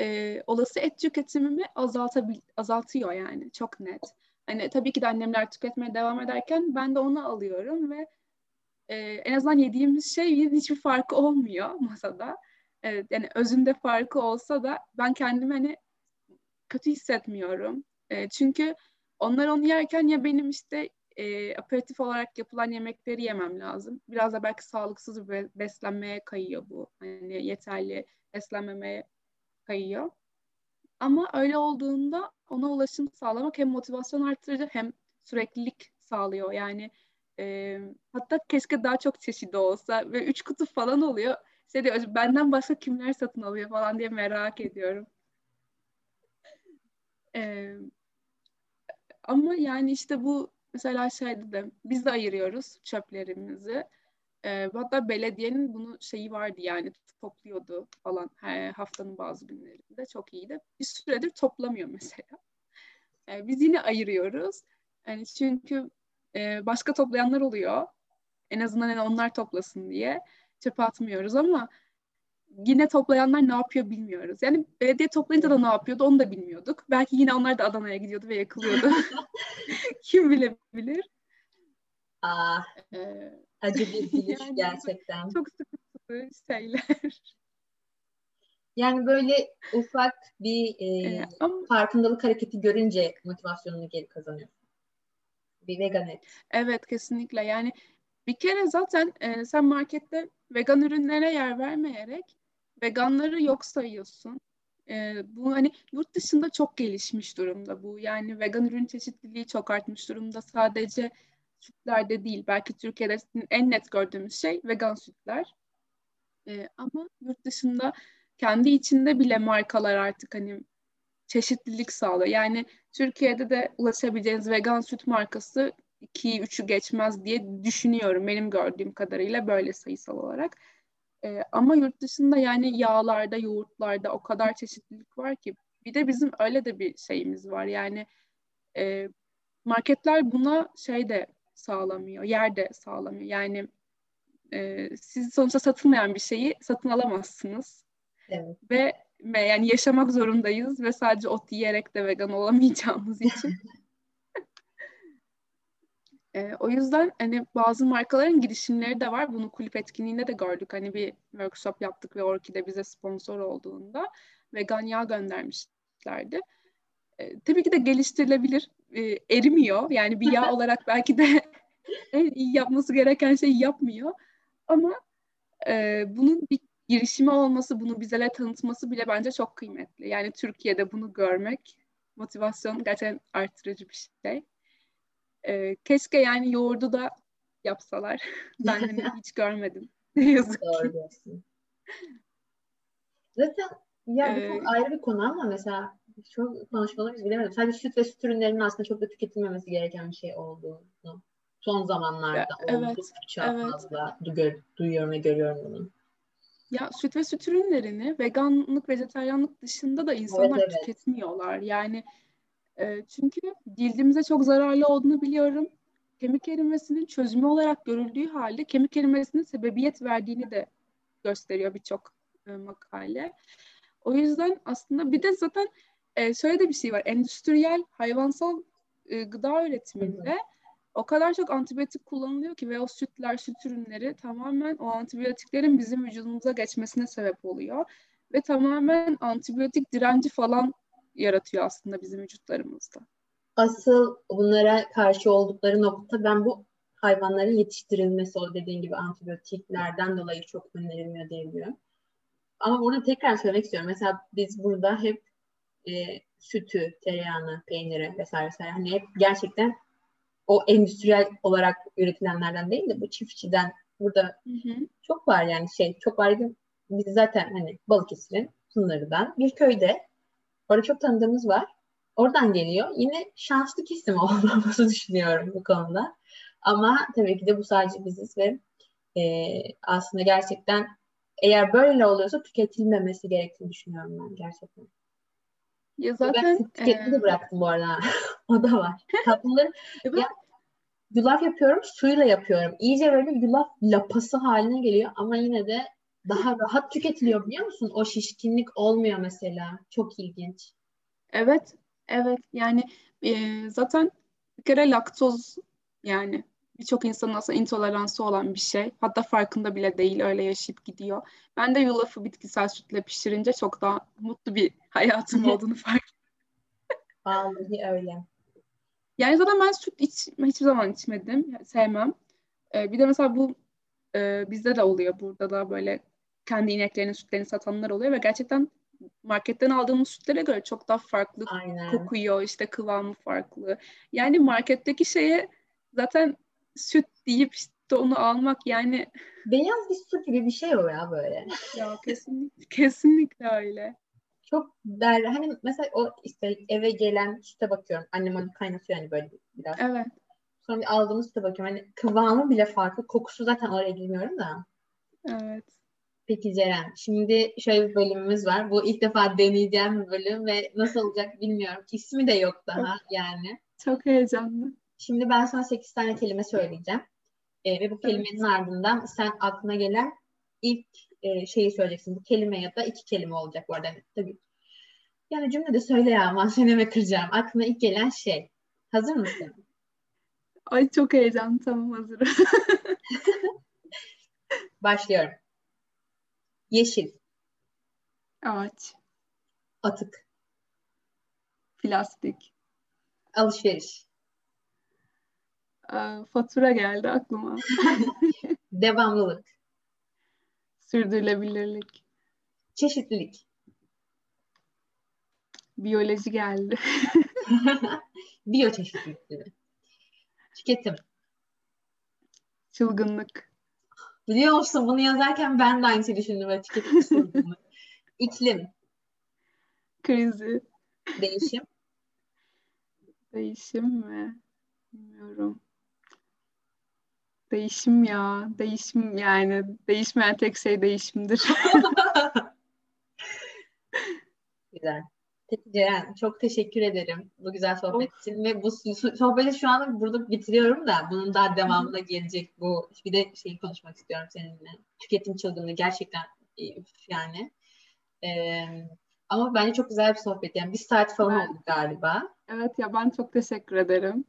e, olası et tüketimimi azaltabil azaltıyor yani çok net. Hani tabii ki de annemler tüketmeye devam ederken ben de onu alıyorum ve e, en azından yediğimiz şey hiçbir farkı olmuyor masada. E, yani özünde farkı olsa da ben kendimi hani kötü hissetmiyorum. E, çünkü onlar onu yerken ya benim işte e, aperatif olarak yapılan yemekleri yemem lazım. Biraz da belki sağlıksız bir beslenmeye kayıyor bu. Hani yeterli beslenmemeye kayıyor. Ama öyle olduğunda ona ulaşım sağlamak hem motivasyon arttırıcı hem süreklilik sağlıyor. Yani e, hatta keşke daha çok çeşidi olsa ve üç kutu falan oluyor. Şey diyor, benden başka kimler satın alıyor falan diye merak ediyorum. E, ama yani işte bu mesela şeyde de biz de ayırıyoruz çöplerimizi. E, hatta belediyenin bunu şeyi vardı yani topluyordu falan he, haftanın bazı günlerinde çok iyiydi. Bir süredir toplamıyor mesela. E, biz yine ayırıyoruz. Yani çünkü e, başka toplayanlar oluyor. En azından yani onlar toplasın diye çöpe atmıyoruz ama yine toplayanlar ne yapıyor bilmiyoruz. Yani belediye toplayınca da ne yapıyordu onu da bilmiyorduk. Belki yine onlar da Adana'ya gidiyordu ve yakılıyordu. Kim bilebilir. Aa, ee, acı bir gülüş yani gerçekten. Çok sıkıntılı şeyler. Yani böyle ufak bir e, ee, ama... farkındalık hareketi görünce motivasyonunu geri kazanıyor. Bir vegan et. Evet kesinlikle. Yani bir kere zaten e, sen markette vegan ürünlere yer vermeyerek veganları yok sayıyorsun. E, bu hani yurt dışında çok gelişmiş durumda bu. Yani vegan ürün çeşitliliği çok artmış durumda. Sadece sütlerde değil. Belki Türkiye'de en net gördüğümüz şey vegan sütler. E, ama yurt dışında kendi içinde bile markalar artık hani çeşitlilik sağlıyor. Yani Türkiye'de de ulaşabileceğiniz vegan süt markası 2'yi 3'ü geçmez diye düşünüyorum. Benim gördüğüm kadarıyla böyle sayısal olarak. E, ama yurt dışında yani yağlarda, yoğurtlarda o kadar çeşitlilik var ki. Bir de bizim öyle de bir şeyimiz var. Yani e, marketler buna şey de sağlamıyor, yer de sağlamıyor. Yani e, siz sonuçta satılmayan bir şeyi satın alamazsınız. Evet. Ve yani yaşamak zorundayız ve sadece ot yiyerek de vegan olamayacağımız için. e, o yüzden hani bazı markaların girişimleri de var. Bunu kulüp etkinliğinde de gördük. Hani bir workshop yaptık ve Orkide bize sponsor olduğunda vegan yağ göndermişlerdi. E, tabii ki de geliştirilebilir. E, erimiyor. Yani bir yağ olarak belki de en iyi yapması gereken şeyi yapmıyor. Ama e, bunun bir girişimi olması, bunu bize tanıtması bile bence çok kıymetli. Yani Türkiye'de bunu görmek motivasyon gerçekten artırıcı bir şey. Ee, keşke yani yoğurdu da yapsalar. ben hani hiç görmedim. Ne yazık Doğru ki. diyorsun. Zaten ya bu Ee, çok ayrı bir konu ama mesela çok konuşmalarımız bilemedim. Sadece süt ve süt ürünlerinin aslında çok da tüketilmemesi gereken bir şey olduğunu son zamanlarda evet, oldukça evet. fazla du- duyuyorum ve görüyorum bunu. Ya süt ve süt ürünlerini veganlık, vejetaryenlik dışında da insanlar evet. tüketmiyorlar. Yani e, çünkü cildimize çok zararlı olduğunu biliyorum. Kemik erimesinin çözümü olarak görüldüğü halde kemik erimesinin sebebiyet verdiğini de gösteriyor birçok e, makale. O yüzden aslında bir de zaten e, şöyle de bir şey var. Endüstriyel hayvansal e, gıda üretiminde o kadar çok antibiyotik kullanılıyor ki ve o sütler, süt ürünleri tamamen o antibiyotiklerin bizim vücudumuza geçmesine sebep oluyor. Ve tamamen antibiyotik direnci falan yaratıyor aslında bizim vücutlarımızda. Asıl bunlara karşı oldukları nokta ben bu hayvanların yetiştirilmesi o dediğin gibi antibiyotiklerden dolayı çok önerilmiyor diyebiliyorum. Ama burada tekrar söylemek istiyorum. Mesela biz burada hep e, sütü, tereyağını, peyniri vesaire vesaire hani hep gerçekten o endüstriyel olarak üretilenlerden değil de bu çiftçiden burada Hı hı. çok var yani şey çok var. Biz zaten hani Balıkesir'in Pınarı'dan bir köyde orada çok tanıdığımız var. Oradan geliyor. Yine şanslı kesim olduğumuzu düşünüyorum bu konuda. Ama tabii ki de bu sadece biziz ve e, aslında gerçekten eğer böyle oluyorsa tüketilmemesi gerektiğini düşünüyorum ben gerçekten. Ya ben zaten süt tüketmeyi de e, bıraktım bu arada. o da var. Tatlıları ya, yulaf yapıyorum, suyla yapıyorum. İyice böyle yulaf lapası haline geliyor ama yine de daha rahat tüketiliyor biliyor musun? O şişkinlik olmuyor mesela. Çok ilginç. evet, evet. Yani e, zaten bir kere laktoz yani birçok insanın aslında intoleransı olan bir şey. Hatta farkında bile değil öyle yaşayıp gidiyor. Ben de yulafı bitkisel sütle pişirince çok daha mutlu bir hayatım olduğunu fark Vallahi öyle. Yani zaten ben süt iç, hiçbir zaman içmedim. Yani sevmem. Ee, bir de mesela bu e, bizde de oluyor. Burada da böyle kendi ineklerinin sütlerini satanlar oluyor ve gerçekten marketten aldığımız sütlere göre çok daha farklı Aynen. kokuyor. işte kıvamı farklı. Yani marketteki şeye zaten süt deyip işte onu almak yani Beyaz bir su gibi bir şey o ya böyle. ya kesinlikle kesinlikle öyle. Çok der hani mesela o işte eve gelen süte bakıyorum. Annem onu kaynatıyor hani böyle biraz. Evet. Sonra bir aldığımız süte bakıyorum. Hani kıvamı bile farklı. Kokusu zaten oraya girmiyorum da. Evet. Peki Ceren, şimdi şöyle bir bölümümüz var. Bu ilk defa deneyeceğim bir bölüm ve nasıl olacak bilmiyorum. İsmi de yok daha yani. Çok heyecanlı. Şimdi ben sana 8 tane kelime söyleyeceğim. Ee, ve bu kelimenin ardından sen aklına gelen ilk e, şeyi söyleyeceksin. Bu kelime ya da iki kelime olacak bu arada. Tabii. Yani cümle de söyle ya aman seneme kıracağım. Aklına ilk gelen şey. Hazır mısın? Ay çok heyecanlı. Tamam hazırım. Başlıyorum. Yeşil, Ağaç, atık, plastik, alışveriş, fatura geldi aklıma. devamlılık, Sürdürülebilirlik, çeşitlilik, biyoloji geldi. biyoçeşitlilik gibi. Tüketim. Çılgınlık, Biliyor musun bunu yazarken ben de aynı şeyi düşündüm. Tüketim çılgınlık. İklim, krizi, değişim, değişim mi? Bilmiyorum. Değişim ya. Değişim yani. Değişmeyen tek şey değişimdir. Güzel. Peki Ceren çok teşekkür ederim bu güzel sohbet için ve bu sohbeti şu anda burada bitiriyorum da bunun daha devamına gelecek bu bir de şeyi konuşmak istiyorum seninle. Tüketim çılgınlığı gerçekten yani. Ee, ama bence çok güzel bir sohbet. Yani bir saat falan ben, oldu galiba. Evet ya ben çok teşekkür ederim.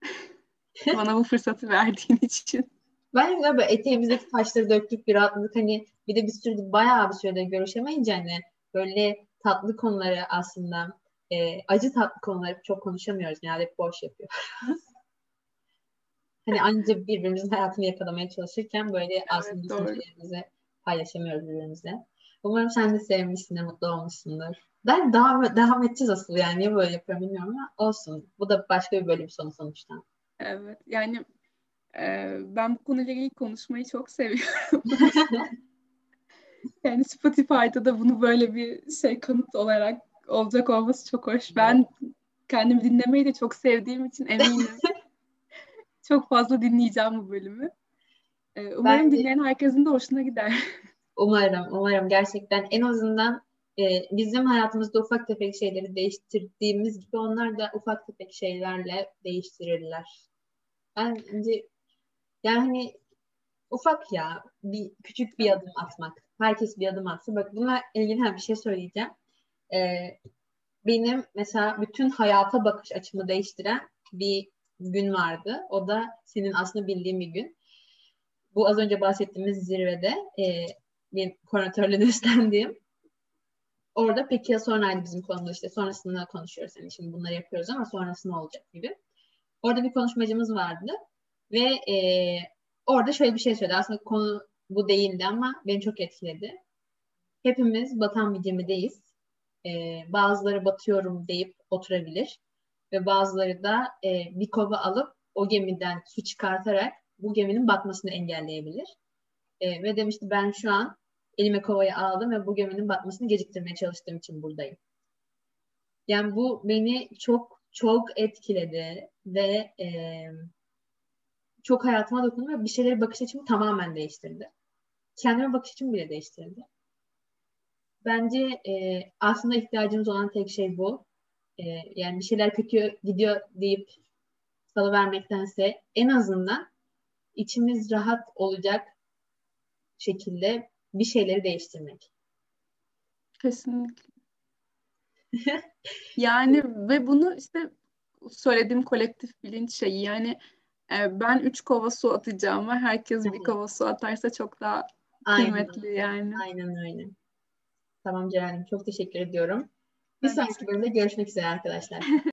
Bana bu fırsatı verdiğin için. Ben de böyle eteğimizdeki taşları döktük bir rahatladık. Hani bir de bir sürü bayağı bir sürede görüşemeyince hani böyle tatlı konuları aslında e, acı tatlı konuları çok konuşamıyoruz. Genelde hep boş yapıyoruz. hani anca birbirimizin hayatını yakalamaya çalışırken böyle evet, aslında düşüncelerimizi paylaşamıyoruz birbirimizle. Umarım sen de sevmişsin, mutlu olmuşsundur. Ben devam, devam edeceğiz asıl yani. Niye böyle yapıyorum bilmiyorum ama olsun. Bu da başka bir bölüm sonu sonuçta. Evet yani e, ben bu konuyla ilgili konuşmayı çok seviyorum. yani Spotify'da da bunu böyle bir şey kanıt olarak olacak olması çok hoş. Ben kendimi dinlemeyi de çok sevdiğim için eminim. çok fazla dinleyeceğim bu bölümü. Ee, umarım ben dinleyen herkesin de hoşuna gider. Umarım, umarım gerçekten en azından e, bizim hayatımızda ufak tefek şeyleri değiştirdiğimiz gibi onlar da ufak tefek şeylerle değiştirirler. Bence yani ufak ya bir küçük bir adım atmak. Herkes bir adım atsa. Bak bununla ilgili bir şey söyleyeceğim. Ee, benim mesela bütün hayata bakış açımı değiştiren bir gün vardı. O da senin aslında bildiğin bir gün. Bu az önce bahsettiğimiz zirvede e, bir koordinatörle üstlendiğim. Orada peki ya sonraydı bizim konumuz işte sonrasında konuşuyoruz. Yani şimdi bunları yapıyoruz ama sonrası ne olacak gibi. Orada bir konuşmacımız vardı ve e, orada şöyle bir şey söyledi. Aslında konu bu değildi ama beni çok etkiledi. Hepimiz batan bir gemideyiz. E, bazıları batıyorum deyip oturabilir ve bazıları da e, bir kova alıp o gemiden su çıkartarak bu geminin batmasını engelleyebilir. E, ve demişti ben şu an elime kovayı aldım ve bu geminin batmasını geciktirmeye çalıştığım için buradayım. Yani bu beni çok çok etkiledi ve e, çok hayatıma dokundu ve bir şeylere bakış açımı tamamen değiştirdi. Kendime bakış açımı bile değiştirdi. Bence e, aslında ihtiyacımız olan tek şey bu. E, yani bir şeyler kötü gidiyor deyip salıvermektense en azından içimiz rahat olacak şekilde bir şeyleri değiştirmek. Kesinlikle. yani ve bunu işte söylediğim kolektif bilinç şeyi yani e, ben üç kova su atacağım ama herkes bir kova su atarsa çok daha Aynen. kıymetli yani. Aynen öyle. Tamam Ceren'im çok teşekkür ediyorum. Bir sonraki bölümde görüşmek üzere arkadaşlar.